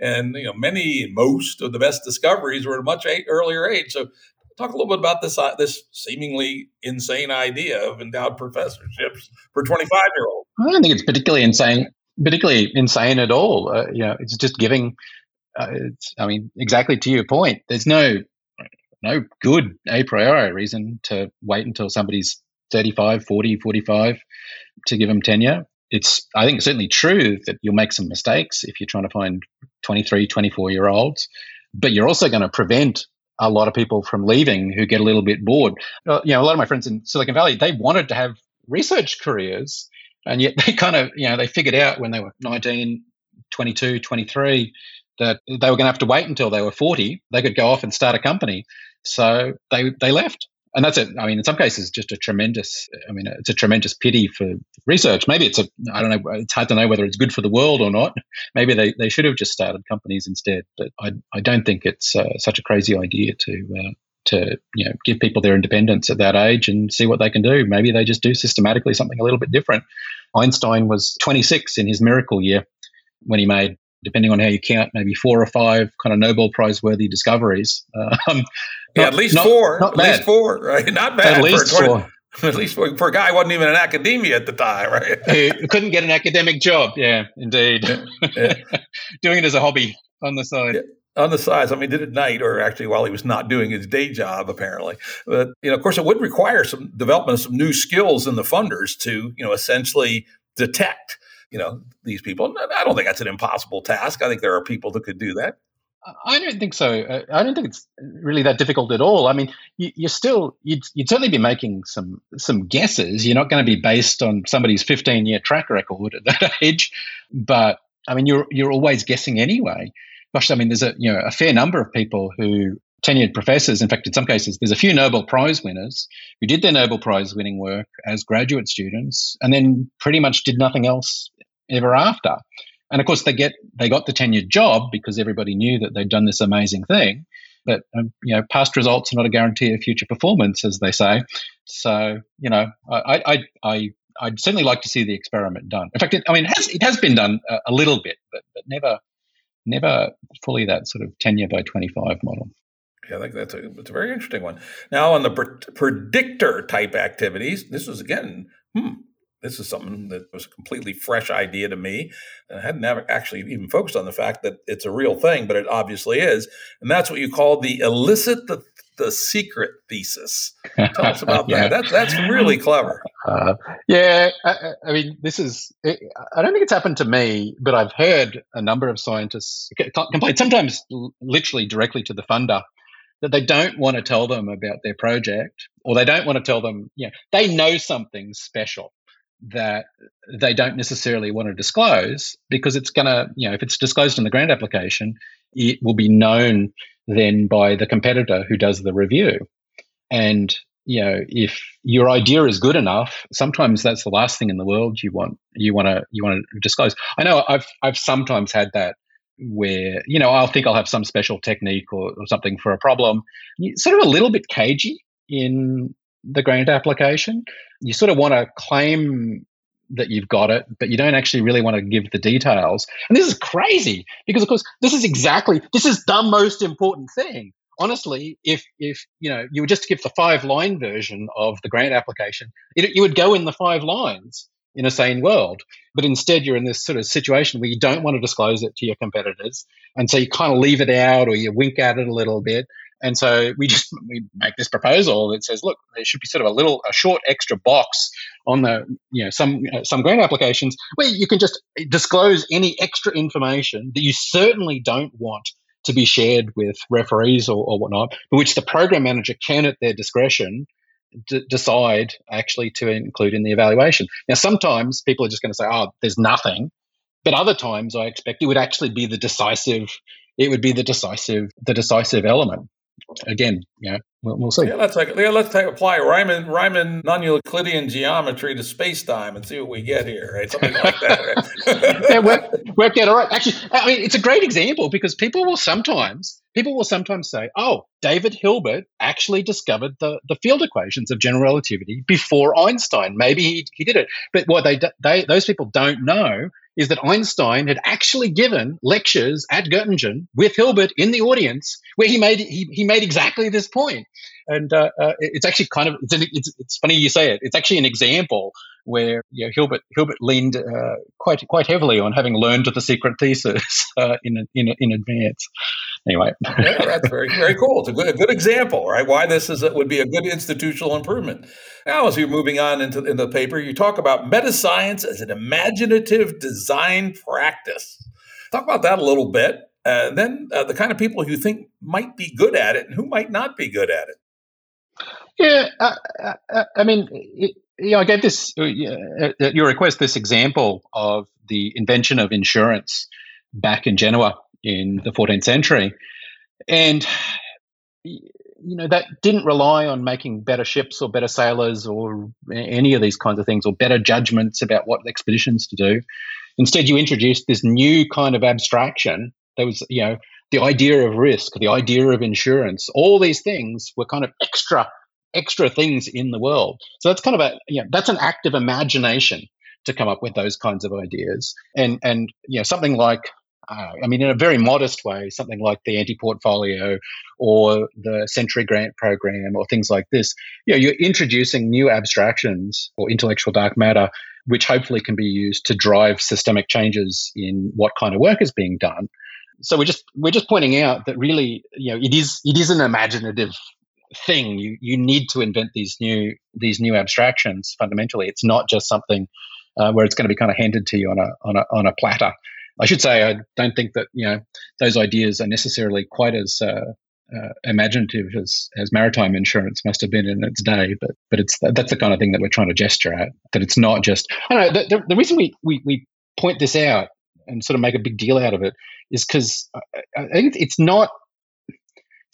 And you know many most of the best discoveries were at a much earlier age. So talk a little bit about this uh, this seemingly insane idea of endowed professorships for 25 year olds i don't think it's particularly insane particularly insane at all. Uh, you know it's just giving uh, it's, i mean exactly to your point there's no no good a priori reason to wait until somebody's 35 40 45 to give them tenure it's i think certainly true that you'll make some mistakes if you're trying to find 23 24 year olds but you're also going to prevent a lot of people from leaving who get a little bit bored. Uh, you know a lot of my friends in silicon valley they wanted to have research careers and yet they kind of you know they figured out when they were 19 22 23 that they were going to have to wait until they were 40 they could go off and start a company. So they they left and that's it. I mean, in some cases, just a tremendous. I mean, it's a tremendous pity for research. Maybe it's a. I don't know. It's hard to know whether it's good for the world or not. Maybe they, they should have just started companies instead. But I I don't think it's uh, such a crazy idea to uh, to you know give people their independence at that age and see what they can do. Maybe they just do systematically something a little bit different. Einstein was 26 in his miracle year when he made depending on how you count, maybe four or five kind of Nobel Prize worthy discoveries. Um, yeah, at least not, four. Not at bad. least four, right? Not bad. At least 20, four. At least for, for, a guy who wasn't even in academia at the time, right? Who couldn't get an academic job. Yeah, indeed. Yeah. Doing it as a hobby on the side. Yeah on the side. I mean, did at night, or actually while he was not doing his day job, apparently. But you know, of course, it would require some development of some new skills in the funders to you know essentially detect you know these people. I don't think that's an impossible task. I think there are people that could do that. I don't think so. I don't think it's really that difficult at all. I mean, you, are still you'd, you'd, certainly be making some some guesses. You're not going to be based on somebody's 15 year track record at that age, but I mean, you're you're always guessing anyway. Gosh, I mean, there's a you know a fair number of people who tenured professors. In fact, in some cases, there's a few Nobel Prize winners who did their Nobel Prize winning work as graduate students and then pretty much did nothing else ever after. And of course, they get they got the tenured job because everybody knew that they'd done this amazing thing. But um, you know, past results are not a guarantee of future performance, as they say. So you know, I I I I'd certainly like to see the experiment done. In fact, it, I mean, it has, it has been done a, a little bit, but, but never never fully that sort of tenure by 25 model. Yeah, I think that's a, it's a very interesting one. Now, on the predictor type activities, this is again, hmm, this is something that was a completely fresh idea to me. And I had never actually even focused on the fact that it's a real thing, but it obviously is. And that's what you call the elicit the, the secret thesis. Tell us about yeah. that. That's, that's really clever. Uh, yeah, I, I, mean, this is, I don't think it's happened to me, but I've heard a number of scientists complain, sometimes literally directly to the funder, that they don't want to tell them about their project or they don't want to tell them, you know, they know something special that they don't necessarily want to disclose because it's going to, you know, if it's disclosed in the grant application, it will be known then by the competitor who does the review. And, you know, if your idea is good enough, sometimes that's the last thing in the world you want you want to you want to disclose. I know I've I've sometimes had that where you know I'll think I'll have some special technique or, or something for a problem. sort of a little bit cagey in the grant application. You sort of want to claim that you've got it, but you don't actually really want to give the details. And this is crazy because, of course, this is exactly this is the most important thing. Honestly, if if you know you would just give the five line version of the grant application, it, you would go in the five lines in a sane world. But instead, you're in this sort of situation where you don't want to disclose it to your competitors, and so you kind of leave it out or you wink at it a little bit. And so we just we make this proposal that says, look, there should be sort of a little, a short extra box on the, you know, some uh, some grant applications where you can just disclose any extra information that you certainly don't want to be shared with referees or, or whatnot, but which the program manager can, at their discretion, d- decide actually to include in the evaluation. Now, sometimes people are just going to say, "Oh, there's nothing," but other times I expect it would actually be the decisive. It would be the decisive, the decisive element again, yeah, we'll, we'll see. Yeah, let's take, yeah, let's take, apply Riemann Riemann non-Euclidean geometry to space-time and see what we get here, right? Something like that. Right? yeah, work, work out all right. Actually, I mean, it's a great example because people will sometimes people will sometimes say, "Oh, David Hilbert actually discovered the, the field equations of general relativity before Einstein. Maybe he, he did it." But what they they those people don't know is that Einstein had actually given lectures at Göttingen with Hilbert in the audience, where he made he, he made exactly this point. And uh, uh, it's actually kind of it's, it's, it's funny you say it. It's actually an example where you know, Hilbert Hilbert leaned uh, quite quite heavily on having learned the secret thesis uh, in in in advance. Anyway, yeah, that's very very cool. It's a good a good example, right? Why this is it would be a good institutional improvement. Now, as you're moving on into in the paper, you talk about meta science as an imaginative design practice. Talk about that a little bit. And then uh, the kind of people you think might be good at it and who might not be good at it. Yeah, uh, uh, I mean, it, you know, I gave this uh, at your request this example of the invention of insurance back in Genoa in the 14th century, and you know that didn't rely on making better ships or better sailors or any of these kinds of things or better judgments about what expeditions to do. Instead, you introduced this new kind of abstraction. There was, you know, the idea of risk, the idea of insurance. All these things were kind of extra extra things in the world. So that's kind of a you know, that's an act of imagination to come up with those kinds of ideas. And and you know something like uh, I mean, in a very modest way, something like the anti-portfolio or the Century Grant program or things like this. You know, you're introducing new abstractions or intellectual dark matter, which hopefully can be used to drive systemic changes in what kind of work is being done. So we're just we're just pointing out that really, you know, it is it is an imaginative thing. You you need to invent these new these new abstractions. Fundamentally, it's not just something uh, where it's going to be kind of handed to you on a on a on a platter. I should say I don't think that you know those ideas are necessarily quite as uh, uh, imaginative as, as maritime insurance must have been in its day, but but it's that's the kind of thing that we're trying to gesture at. That it's not just I know. The, the, the reason we, we we point this out and sort of make a big deal out of it is because I, I think it's not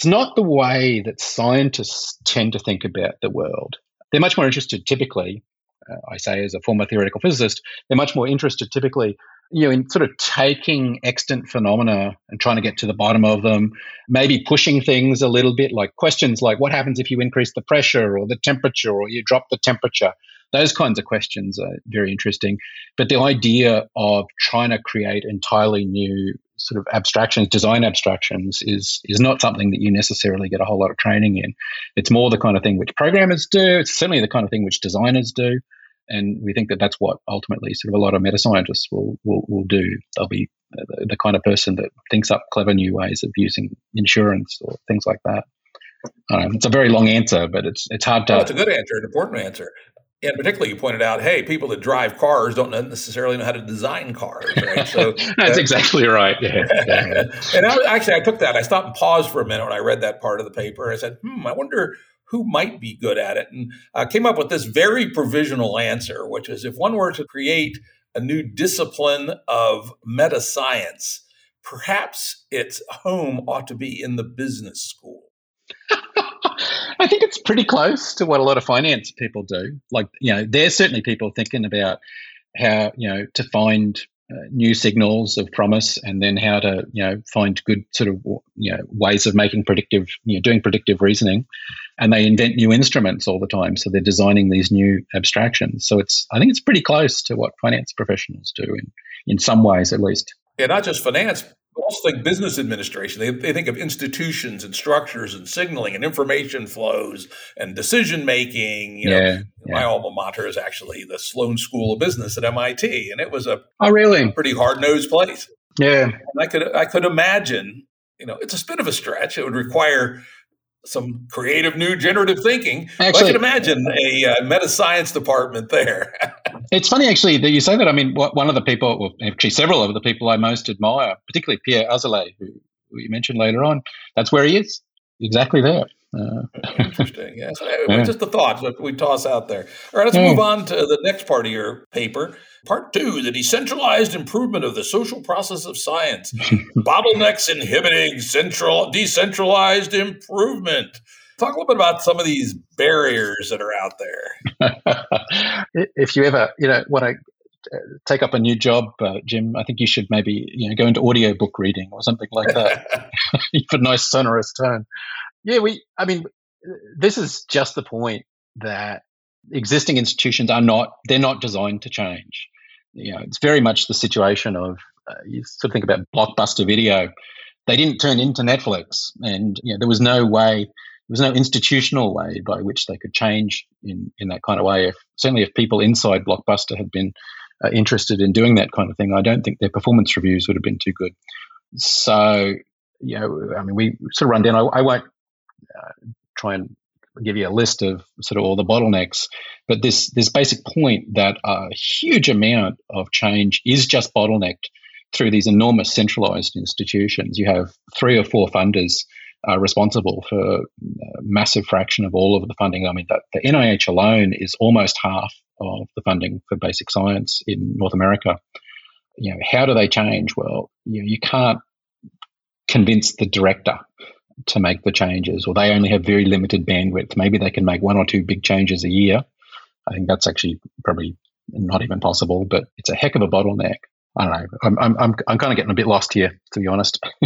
it's not the way that scientists tend to think about the world. They're much more interested, typically. Uh, I say as a former theoretical physicist, they're much more interested, typically, you know, in sort of taking extant phenomena and trying to get to the bottom of them, maybe pushing things a little bit, like questions like what happens if you increase the pressure or the temperature or you drop the temperature. Those kinds of questions are very interesting. But the idea of trying to create entirely new sort of abstractions, design abstractions, is is not something that you necessarily get a whole lot of training in. It's more the kind of thing which programmers do. It's certainly the kind of thing which designers do and we think that that's what ultimately sort of a lot of meta scientists will, will, will do. They'll be the, kind of person that thinks up clever new ways of using insurance or things like that. Um, it's a very long answer, but it's it's hard to. Well, it's a good answer, an important answer. And particularly, you pointed out, hey, people that drive cars don't necessarily know how to design cars, right? So that's uh, exactly right. Yeah. and I, actually, I took that. I stopped and paused for a minute when I read that part of the paper. I said, hmm, I wonder who might be good at it, and uh, came up with this very provisional answer, which is if one were to create a new discipline of meta science, perhaps its home ought to be in the business school. I think it's pretty close to what a lot of finance people do. Like, you know, there's certainly people thinking about how, you know, to find uh, new signals of promise and then how to you know find good sort of you know ways of making predictive you know doing predictive reasoning. And they invent new instruments all the time so they're designing these new abstractions. So it's i think it's pretty close to what finance professionals do in in some ways at least. Yeah not just finance also think business administration. They, they think of institutions and structures and signaling and information flows and decision making. You yeah, know, yeah. my alma mater is actually the Sloan School of Business at MIT, and it was a oh really pretty hard nosed place. Yeah, and I could I could imagine. You know, it's a bit of a stretch. It would require some creative new generative thinking. Actually, I can imagine a uh, meta science department there. it's funny actually that you say that. I mean, one of the people, well, actually several of the people I most admire, particularly Pierre Azoulay, who, who you mentioned later on, that's where he is, exactly there. Uh, Interesting. Yes. Yeah. Just the thoughts that we toss out there. All right, let's move on to the next part of your paper. Part two the decentralized improvement of the social process of science. Bottlenecks inhibiting central decentralized improvement. Talk a little bit about some of these barriers that are out there. if you ever, you know, want to uh, take up a new job, uh, Jim, I think you should maybe you know go into audiobook reading or something like that. you have a nice sonorous tone. Yeah, we. I mean, this is just the point that existing institutions are not. They're not designed to change. You know, it's very much the situation of uh, you sort of think about blockbuster video. They didn't turn into Netflix, and you know, there was no way. There was no institutional way by which they could change in, in that kind of way. If certainly if people inside Blockbuster had been uh, interested in doing that kind of thing, I don't think their performance reviews would have been too good. So, you know, I mean, we sort of run down. I, I won't uh, try and give you a list of sort of all the bottlenecks. But this this basic point that a huge amount of change is just bottlenecked through these enormous centralized institutions. You have three or four funders uh, responsible for a massive fraction of all of the funding. I mean, the, the NIH alone is almost half of the funding for basic science in North America. You know, how do they change? Well, you, know, you can't convince the director to make the changes, or they only have very limited bandwidth. Maybe they can make one or two big changes a year. I think that's actually probably not even possible, but it's a heck of a bottleneck. I don't know. I'm I'm I'm, I'm kind of getting a bit lost here, to be honest.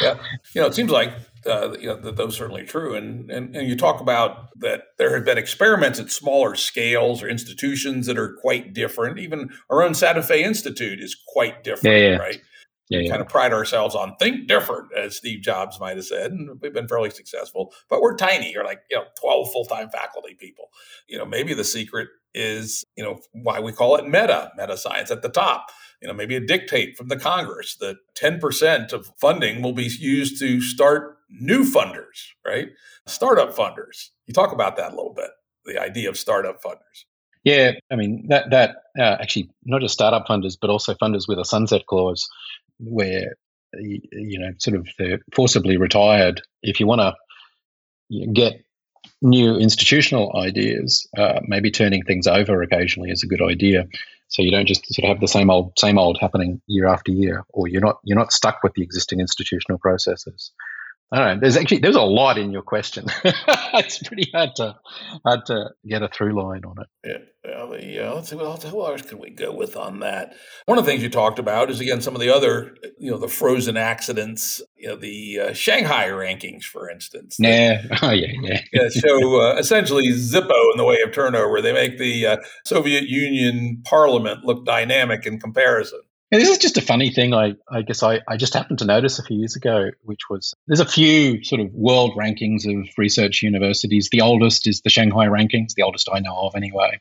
yeah, you know, it seems like uh, you know that those certainly true, and, and and you talk about that there have been experiments at smaller scales or institutions that are quite different. Even our own Santa Fe Institute is quite different, yeah, yeah. right? Yeah, yeah. kind of pride ourselves on think different, as Steve Jobs might have said, and we've been fairly successful. But we're tiny. You're like you know, twelve full time faculty people. You know, maybe the secret is you know why we call it meta, meta science at the top. You know, maybe a dictate from the Congress that ten percent of funding will be used to start new funders, right? Startup funders. You talk about that a little bit. The idea of startup funders. Yeah, I mean that that uh, actually not just startup funders, but also funders with a sunset clause, where you know sort of they're forcibly retired. If you want to get new institutional ideas, uh, maybe turning things over occasionally is a good idea. So you don't just sort of have the same old same old happening year after year, or you're not you're not stuck with the existing institutional processes. I don't know. There's actually there's a lot in your question. it's pretty hard to hard to get a through line on it. Yeah, well, yeah. Let's see what else, what else can we go with on that. One of the things you talked about is again some of the other you know the frozen accidents. You know the uh, Shanghai rankings, for instance. Yeah. Oh yeah. Yeah. yeah so uh, essentially Zippo in the way of turnover. They make the uh, Soviet Union Parliament look dynamic in comparison. This is just a funny thing. I, I guess I, I just happened to notice a few years ago, which was there's a few sort of world rankings of research universities. The oldest is the Shanghai rankings, the oldest I know of anyway.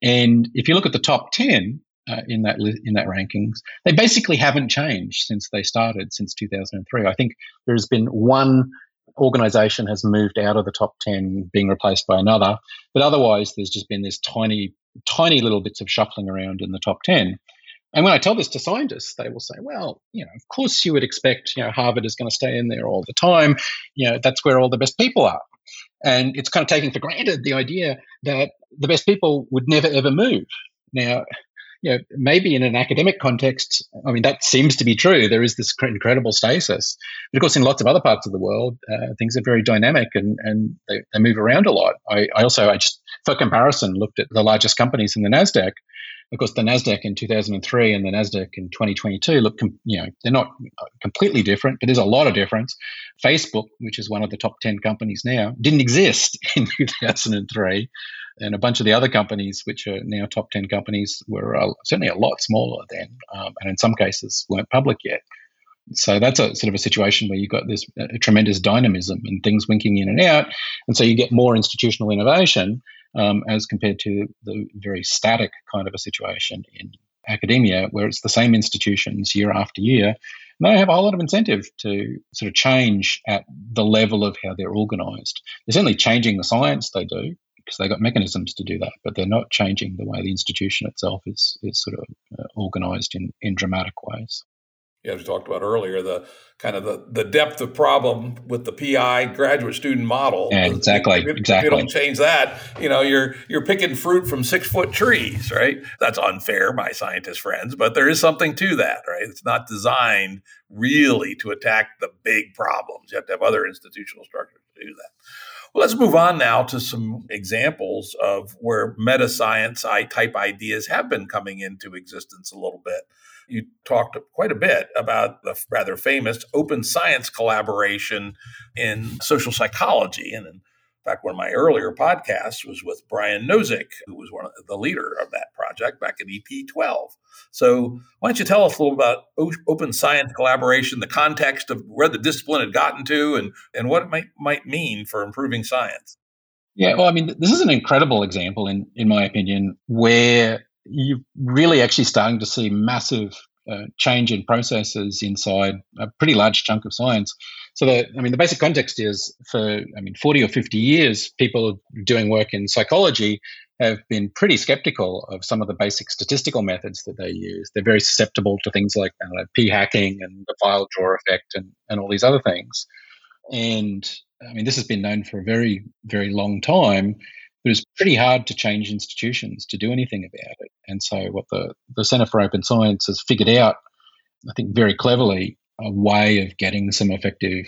And if you look at the top 10 uh, in that in that rankings, they basically haven't changed since they started, since 2003. I think there's been one organization has moved out of the top 10 being replaced by another. But otherwise, there's just been this tiny, tiny little bits of shuffling around in the top 10. And when I tell this to scientists, they will say, well, you know, of course you would expect, you know, Harvard is going to stay in there all the time. You know, that's where all the best people are. And it's kind of taking for granted the idea that the best people would never ever move. Now, you know, maybe in an academic context, I mean, that seems to be true. There is this incredible stasis. But of course, in lots of other parts of the world, uh, things are very dynamic and, and they, they move around a lot. I, I also, I just, for comparison, looked at the largest companies in the NASDAQ of course, the Nasdaq in 2003 and the Nasdaq in 2022 look, you know, they're not completely different, but there's a lot of difference. Facebook, which is one of the top 10 companies now, didn't exist in 2003, and a bunch of the other companies, which are now top 10 companies, were uh, certainly a lot smaller then, um, and in some cases weren't public yet. So that's a sort of a situation where you've got this uh, tremendous dynamism and things winking in and out, and so you get more institutional innovation um, as compared to the very static kind of a situation in academia, where it's the same institutions year after year. And they have a whole lot of incentive to sort of change at the level of how they're organized. They're certainly changing the science they do because they've got mechanisms to do that, but they're not changing the way the institution itself is, is sort of uh, organized in, in dramatic ways as we talked about earlier, the kind of the, the depth of problem with the PI graduate student model. Yeah, exactly. If, exactly. If you don't change that, you know, you're you're picking fruit from six foot trees, right? That's unfair, my scientist friends, but there is something to that, right? It's not designed really to attack the big problems. You have to have other institutional structures to do that. Well, let's move on now to some examples of where meta science type ideas have been coming into existence a little bit you talked quite a bit about the rather famous open science collaboration in social psychology. And in fact, one of my earlier podcasts was with Brian Nosek, who was one of the leader of that project back in EP12. So why don't you tell us a little about open science collaboration, the context of where the discipline had gotten to, and, and what it might, might mean for improving science? Yeah, well, I mean, this is an incredible example, in, in my opinion, where you're really actually starting to see massive uh, change in processes inside a pretty large chunk of science. So, the, I mean, the basic context is for, I mean, 40 or 50 years, people doing work in psychology have been pretty skeptical of some of the basic statistical methods that they use. They're very susceptible to things like know, p hacking and the file drawer effect and, and all these other things. And I mean, this has been known for a very, very long time but was pretty hard to change institutions to do anything about it. And so, what the, the Center for Open Science has figured out, I think very cleverly, a way of getting some effective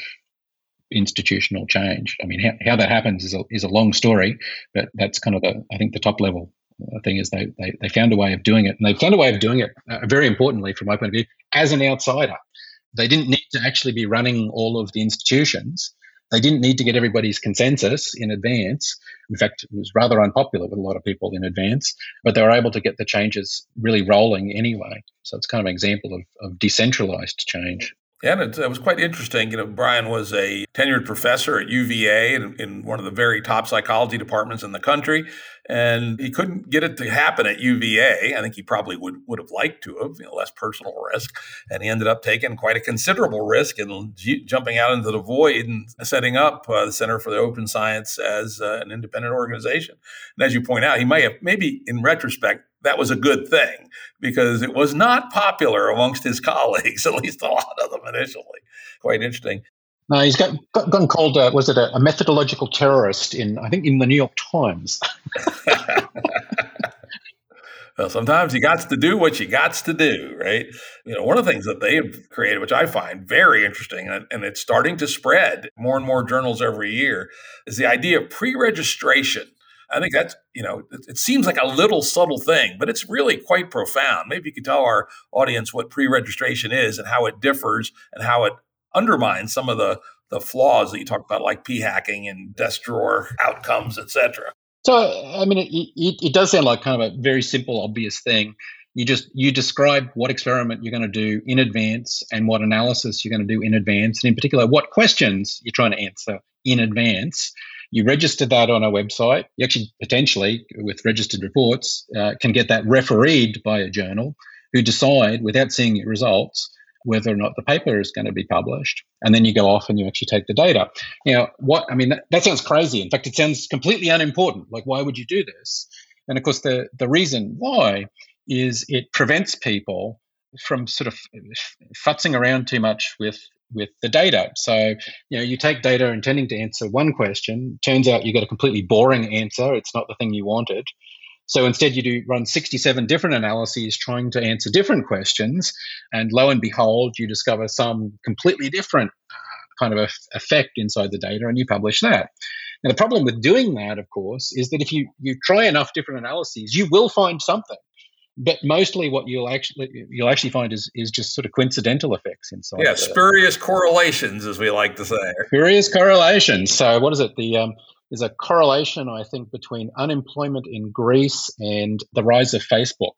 institutional change. I mean, how, how that happens is a, is a long story, but that's kind of the, I think, the top level uh, thing is they, they, they found a way of doing it. And they found a way of doing it, uh, very importantly, from my point of view, as an outsider. They didn't need to actually be running all of the institutions They didn't need to get everybody's consensus in advance. In fact, it was rather unpopular with a lot of people in advance, but they were able to get the changes really rolling anyway. So it's kind of an example of, of decentralized change. Yeah, and it, it, was quite interesting. You know, Brian was a tenured professor at UVA in, in, one of the very top psychology departments in the country, and he couldn't get it to happen at UVA. I think he probably would would have liked to have, you know, less personal risk, and he ended up taking quite a considerable risk and jumping out into the void and setting up uh, the Center for the Open Science as uh, an independent organization. And as you point out, he might have maybe in retrospect that was a good thing because it was not popular amongst his colleagues, at least a lot of them initially. Quite interesting. No, he's got, got gotten called, uh, was it a, a, methodological terrorist in, I think, in the New York Times. well, sometimes you got to do what you got to do, right? You know, one of the things that they have created, which I find very interesting, and, and it's starting to spread more and more journals every year, is the idea of pre registration I think that's, you know, it, it, seems like a little subtle thing, but it's really quite profound. Maybe you could tell our audience what pre registration is and how it differs and how it undermines some of the, the flaws that you talk about, like p hacking and desk drawer outcomes, etc. So, I mean, it, it, it does sound like kind of a very simple, obvious thing you just you describe what experiment you're going to do in advance and what analysis you're going to do in advance and in particular what questions you're trying to answer in advance you register that on a website. You actually potentially, with registered reports, uh, can get that refereed by a journal who decide without seeing your results whether or not the paper is going to be published. And then you go off and you actually take the data. You know, what, I mean, that, that sounds crazy. In fact, it sounds completely unimportant. Like, why would you do this? And of course, the, the reason why is it prevents people from sort of futzing around too much with with the data. So, you know, you take data intending to answer one question, turns out you get a completely boring answer. It's not the thing you wanted. So instead, you do run 67 different analyses trying to answer different questions, and lo and behold, you discover some completely different uh, kind of effect inside the data, and you publish that. Now, the problem with doing that, of course, is that if you you try enough different analyses, you will find something but mostly what you'll actually you'll actually find is is just sort of coincidental effects inside. Yeah, spurious correlations, as we like to say. Spurious correlations. So what is it? The um, there's a correlation I think between unemployment in Greece and the rise of Facebook.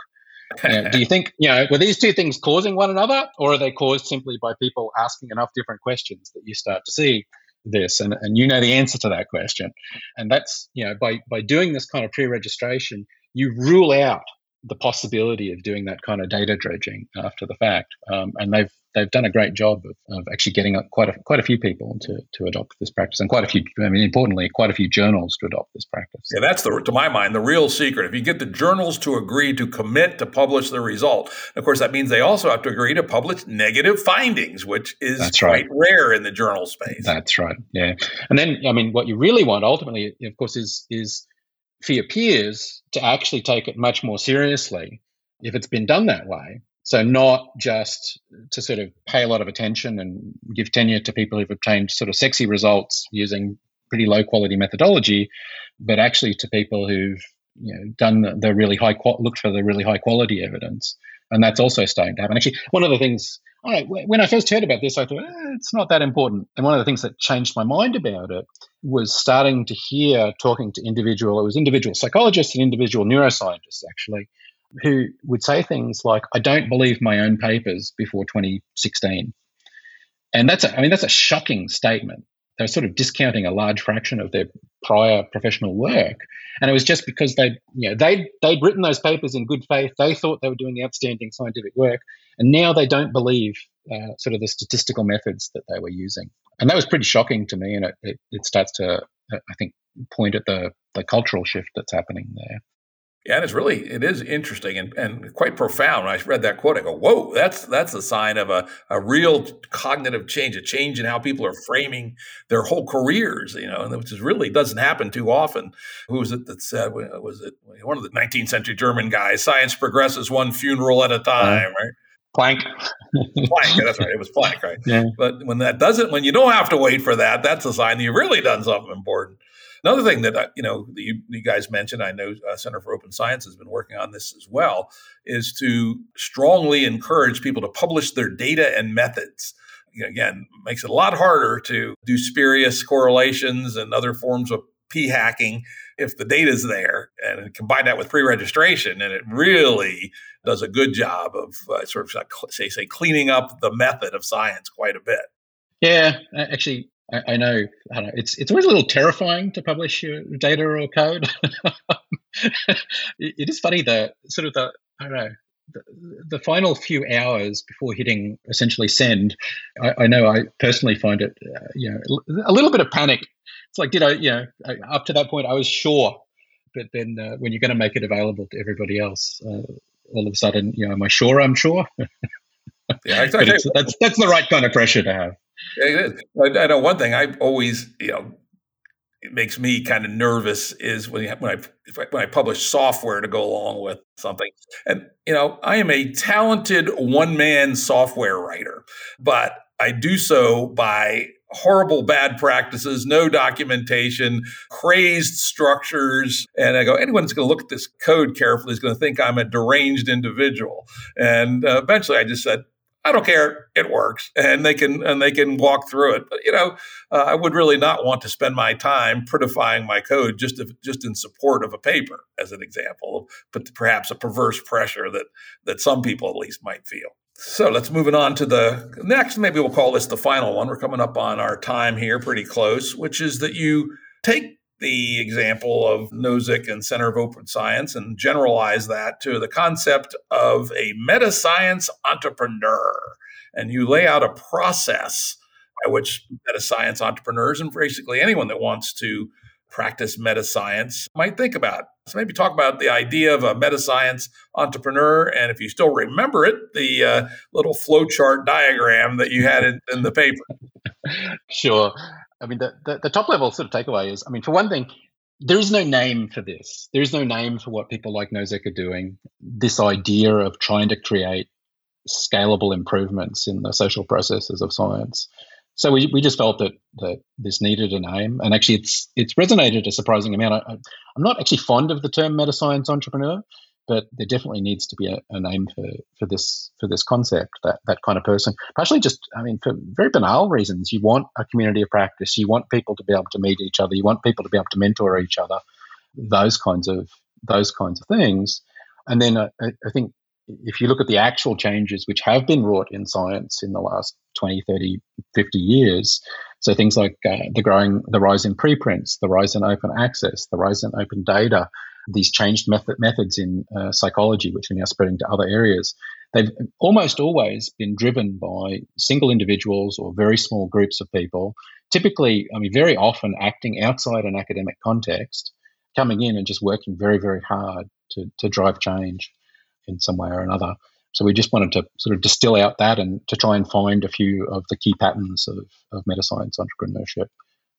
Do you think you know were these two things causing one another, or are they caused simply by people asking enough different questions that you start to see this and, and you know the answer to that question and that's you know by by doing this kind of pre-registration you rule out the possibility of doing that kind of data dredging after the fact. Um, and they've they've done a great job of, of actually getting quite a quite a few people to to adopt this practice, and quite a few. I mean, importantly, quite a few journals to adopt this practice. Yeah, that's the to my mind the real secret. If you get the journals to agree to commit to publish the result, of course, that means they also have to agree to publish negative findings, which is that's quite right. rare in the journal space. That's right. Yeah, and then I mean, what you really want ultimately, of course, is is for your peers to actually take it much more seriously if it's been done that way. So, not just to sort of pay a lot of attention and give tenure to people who've obtained sort of sexy results using pretty low quality methodology, but actually to people who've you know done the, the really high looked for the really high quality evidence, and that's also starting to happen. Actually, one of the things when I first heard about this, I thought eh, it's not that important. And one of the things that changed my mind about it was starting to hear talking to individual, it was individual psychologists and individual neuroscientists actually, who would say things like, "I don't believe my own papers before 2016," and that's a, I mean that's a shocking statement. They're sort of discounting a large fraction of their prior professional work, and it was just because they, you know, they they'd written those papers in good faith. They thought they were doing the outstanding scientific work, and now they don't believe uh, sort of the statistical methods that they were using. And that was pretty shocking to me. And it, it, it starts to, uh, I think, point at the, the cultural shift that's happening there. Yeah, and it's really it is interesting and, and quite profound. When I read that quote, I go, "Whoa, that's that's a sign of a, a real cognitive change, a change in how people are framing their whole careers." You know, which is really doesn't happen too often. Who was it that said? Was it one of the 19th century German guys? Science progresses one funeral at a time, uh, right? Planck. Planck, that's right. It was Planck, right? Yeah. But when that doesn't, when you don't have to wait for that, that's a sign that you've really done something important. Another thing that you know you, you, guys mentioned, I know uh, Center for Open Science has been working on this as well, is to strongly encourage people to publish their data and methods. again makes it a lot harder to do spurious correlations and other forms of p hacking if the data is there and combine that with pre-registration and it really does a good job of uh, sort of say say cleaning up the method of science quite a bit yeah actually I, I know, I know it's it's always a little terrifying to publish your data or code. it, it is funny that sort of the I don't know the, the, final few hours before hitting essentially send. I, I know I personally find it uh, you know a little bit of panic. It's like did I you know up to that point I was sure, but then uh, when you're going to make it available to everybody else. Uh, all of a sudden, you know, am I sure? I'm sure. yeah, exactly. that's that's the right kind of pressure to have. It is. I, know one thing I always, you know, it makes me kind of nervous is when when I when I publish software to go along with something. And you know, I am a talented one man software writer, but I do so by horrible bad practices, no documentation, crazed structures. And I go, anyone that's going to look at this code carefully is going to think I'm a deranged individual. And uh, eventually I just said, I don't care. It works, and they can and they can walk through it. But you know, uh, I would really not want to spend my time prettifying my code just if, just in support of a paper, as an example, but perhaps a perverse pressure that that some people at least might feel. So let's move it on to the next. Maybe we'll call this the final one. We're coming up on our time here, pretty close, which is that you take the example of Nosek and Center of Open Science and generalize that to the concept of a meta science entrepreneur. And you lay out a process by which meta science entrepreneurs and basically anyone that wants to practice meta science might think about. So maybe talk about the idea of a meta science entrepreneur, and if you still remember it, the uh, little flowchart diagram that you had in, in the paper. Sure. I mean, the, the, the top level sort of takeaway is, I mean, for one thing, there is no name for this. There is no name for what people like Nosek are doing. This idea of trying to create scalable improvements in the social processes of science. So we, we just felt that, that this needed a name, and actually it's it's resonated a surprising amount. I, am not actually fond of the term meta science entrepreneur, but there definitely needs to be a, a, name for, for this for this concept that that kind of person. Partially just i mean for very banal reasons. You want a community of practice. You want people to be able to meet each other. You want people to be able to mentor each other. Those kinds of those kinds of things. And then I, I think if you look at the actual changes which have been wrought in science in the last 20 30 50 years so things like uh, the growing the rise in preprints the rise in open access the rise in open data these changed method, methods in uh, psychology, which are now spreading to other areas, they've almost always been driven by single individuals or very small groups of people, typically, I mean, very often acting outside an academic context, coming in and just working very, very hard to, to drive change in some way or another. So we just wanted to sort of distill out that and to try and find a few of the key patterns of, of meta science entrepreneurship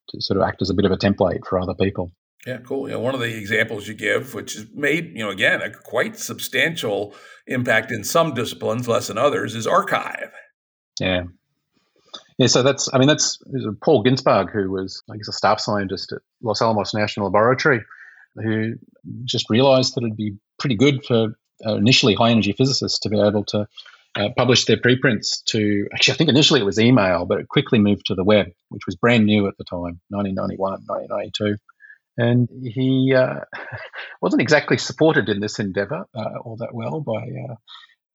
to sort of act as a bit of a template for other people. Yeah, cool. Know, one of the examples you give, which has made, you know, again, a quite substantial impact in some disciplines, less in others, is arXiv. Yeah. Yeah, so that's, I mean, that's Paul Ginsparg, who was, I guess, a staff scientist at Los Alamos National Laboratory, who just realized that it'd be pretty good for uh, initially high energy physicists to be able to uh, publish their preprints to, actually, I think initially it was email, but it quickly moved to the web, which was brand new at the time, 1991, 1992. And he uh, wasn't exactly supported in this endeavor uh, all that well by uh,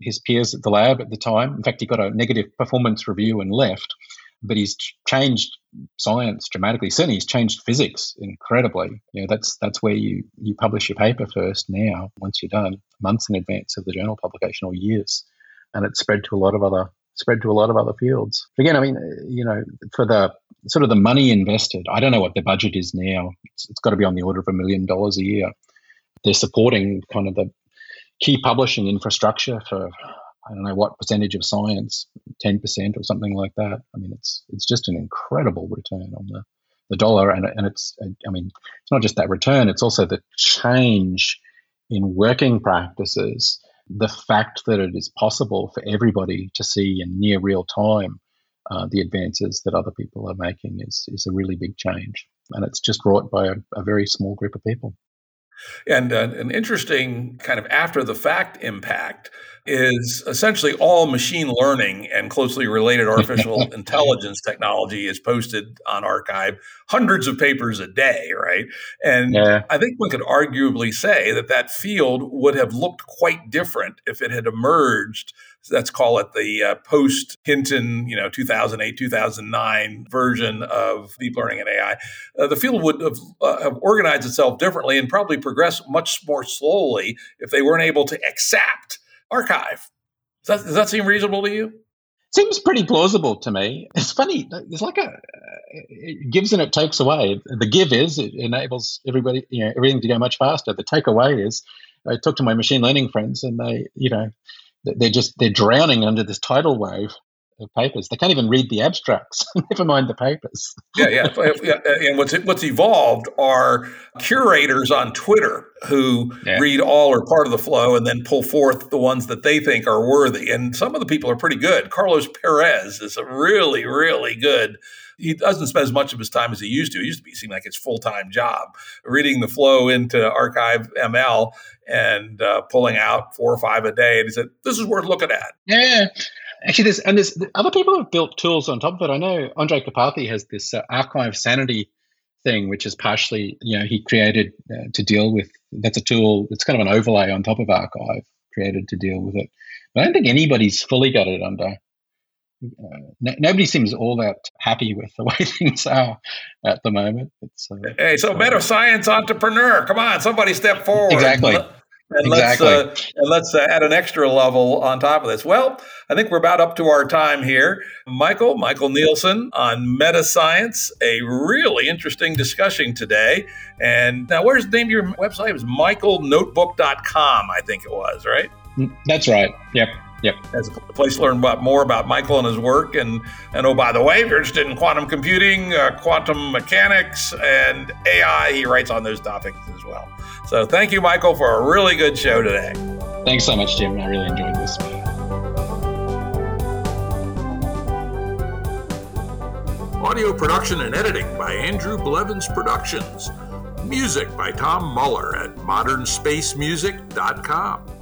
his peers at the lab at the time. In fact, he got a negative performance review and left. But he's changed science dramatically. Certainly, he's changed physics incredibly. You know, that's that's where you you publish your paper first now. Once you're done, months in advance of the journal publication or years, and it's spread to a lot of other spread to a lot of other fields. Again, I mean, uh, you know, for the sort of the money invested, I don't know what the budget is now. It's, it's got to be on the order of a million dollars a year. They're supporting kind of the key publishing infrastructure for I don't know what percentage of science, ten percent or something like that. I mean, it's it's just an incredible return on the the dollar, and and it's I mean, it's not just that return; it's also the change in working practices the fact that it is possible for everybody to see in near real time uh, the advances that other people are making is, is a really big change. And it's just wrought by a, a very small group of people. And uh, an interesting kind of after the fact impact is essentially all machine learning and closely related artificial intelligence technology is posted on arXiv hundreds of papers a day right and yeah. i think one could arguably say that that field would have looked quite different if it had emerged let's call it the uh, post Hinton, you know, 2008, 2009 version of deep learning and AI, uh, the field would have, uh, have, organized itself differently and probably progress much more slowly if they weren't able to accept arXiv. Does that, does that seem reasonable to you? Seems pretty plausible to me. It's funny. It's like a it gives and it takes away. The give is it enables everybody, you know, everything to go much faster. The takeaway is I talk to my machine learning friends, and they, you know, they're just they're drowning under this tidal wave papers. They can't even read the abstracts. Never mind the papers. yeah, yeah, yeah. And what's what's evolved are curators on Twitter who yeah. read all or part of the flow and then pull forth the ones that they think are worthy. And some of the people are pretty good. Carlos Perez is a really, really good he doesn't spend as much of his time as he used to. He used to be seem like his full time job, reading the flow into arXiv ML and uh, pulling out four or five a day. And he said, "This is worth looking at." Yeah. Actually, there's and there's other people have built tools on top of it. I know Andrej Karpathy has this uh, arXiv sanity thing, which is partially, you know, he created uh, to deal with. That's a tool. It's kind of an overlay on top of arXiv created to deal with it. But I don't think anybody's fully got it under uh, nobody seems all that happy with the way things are at the moment. Uh, hey, so uh, meta science entrepreneur, come on, somebody step forward. Exactly. And, exactly. let's, uh, and let's uh, add an extra level on top of this. Well, I think we're about up to our time here. Michael, Michael Nielsen on meta science, a really interesting discussion today. And now, where's the name of your website? It was michaelnotebook.com, I think it was, right? Mm, that's right. Yep. Yep. As a place to learn about more about Michael and his work. And, and oh, by the way, if you're interested in quantum computing, uh, quantum mechanics, and AI, he writes on those topics as well. So thank you, Michael, for a really good show today. Thanks so much, Jim. I really enjoyed this. Audio production and editing by Andrew Blevins Productions. Music by Tom Muller at modernspacemusic.com.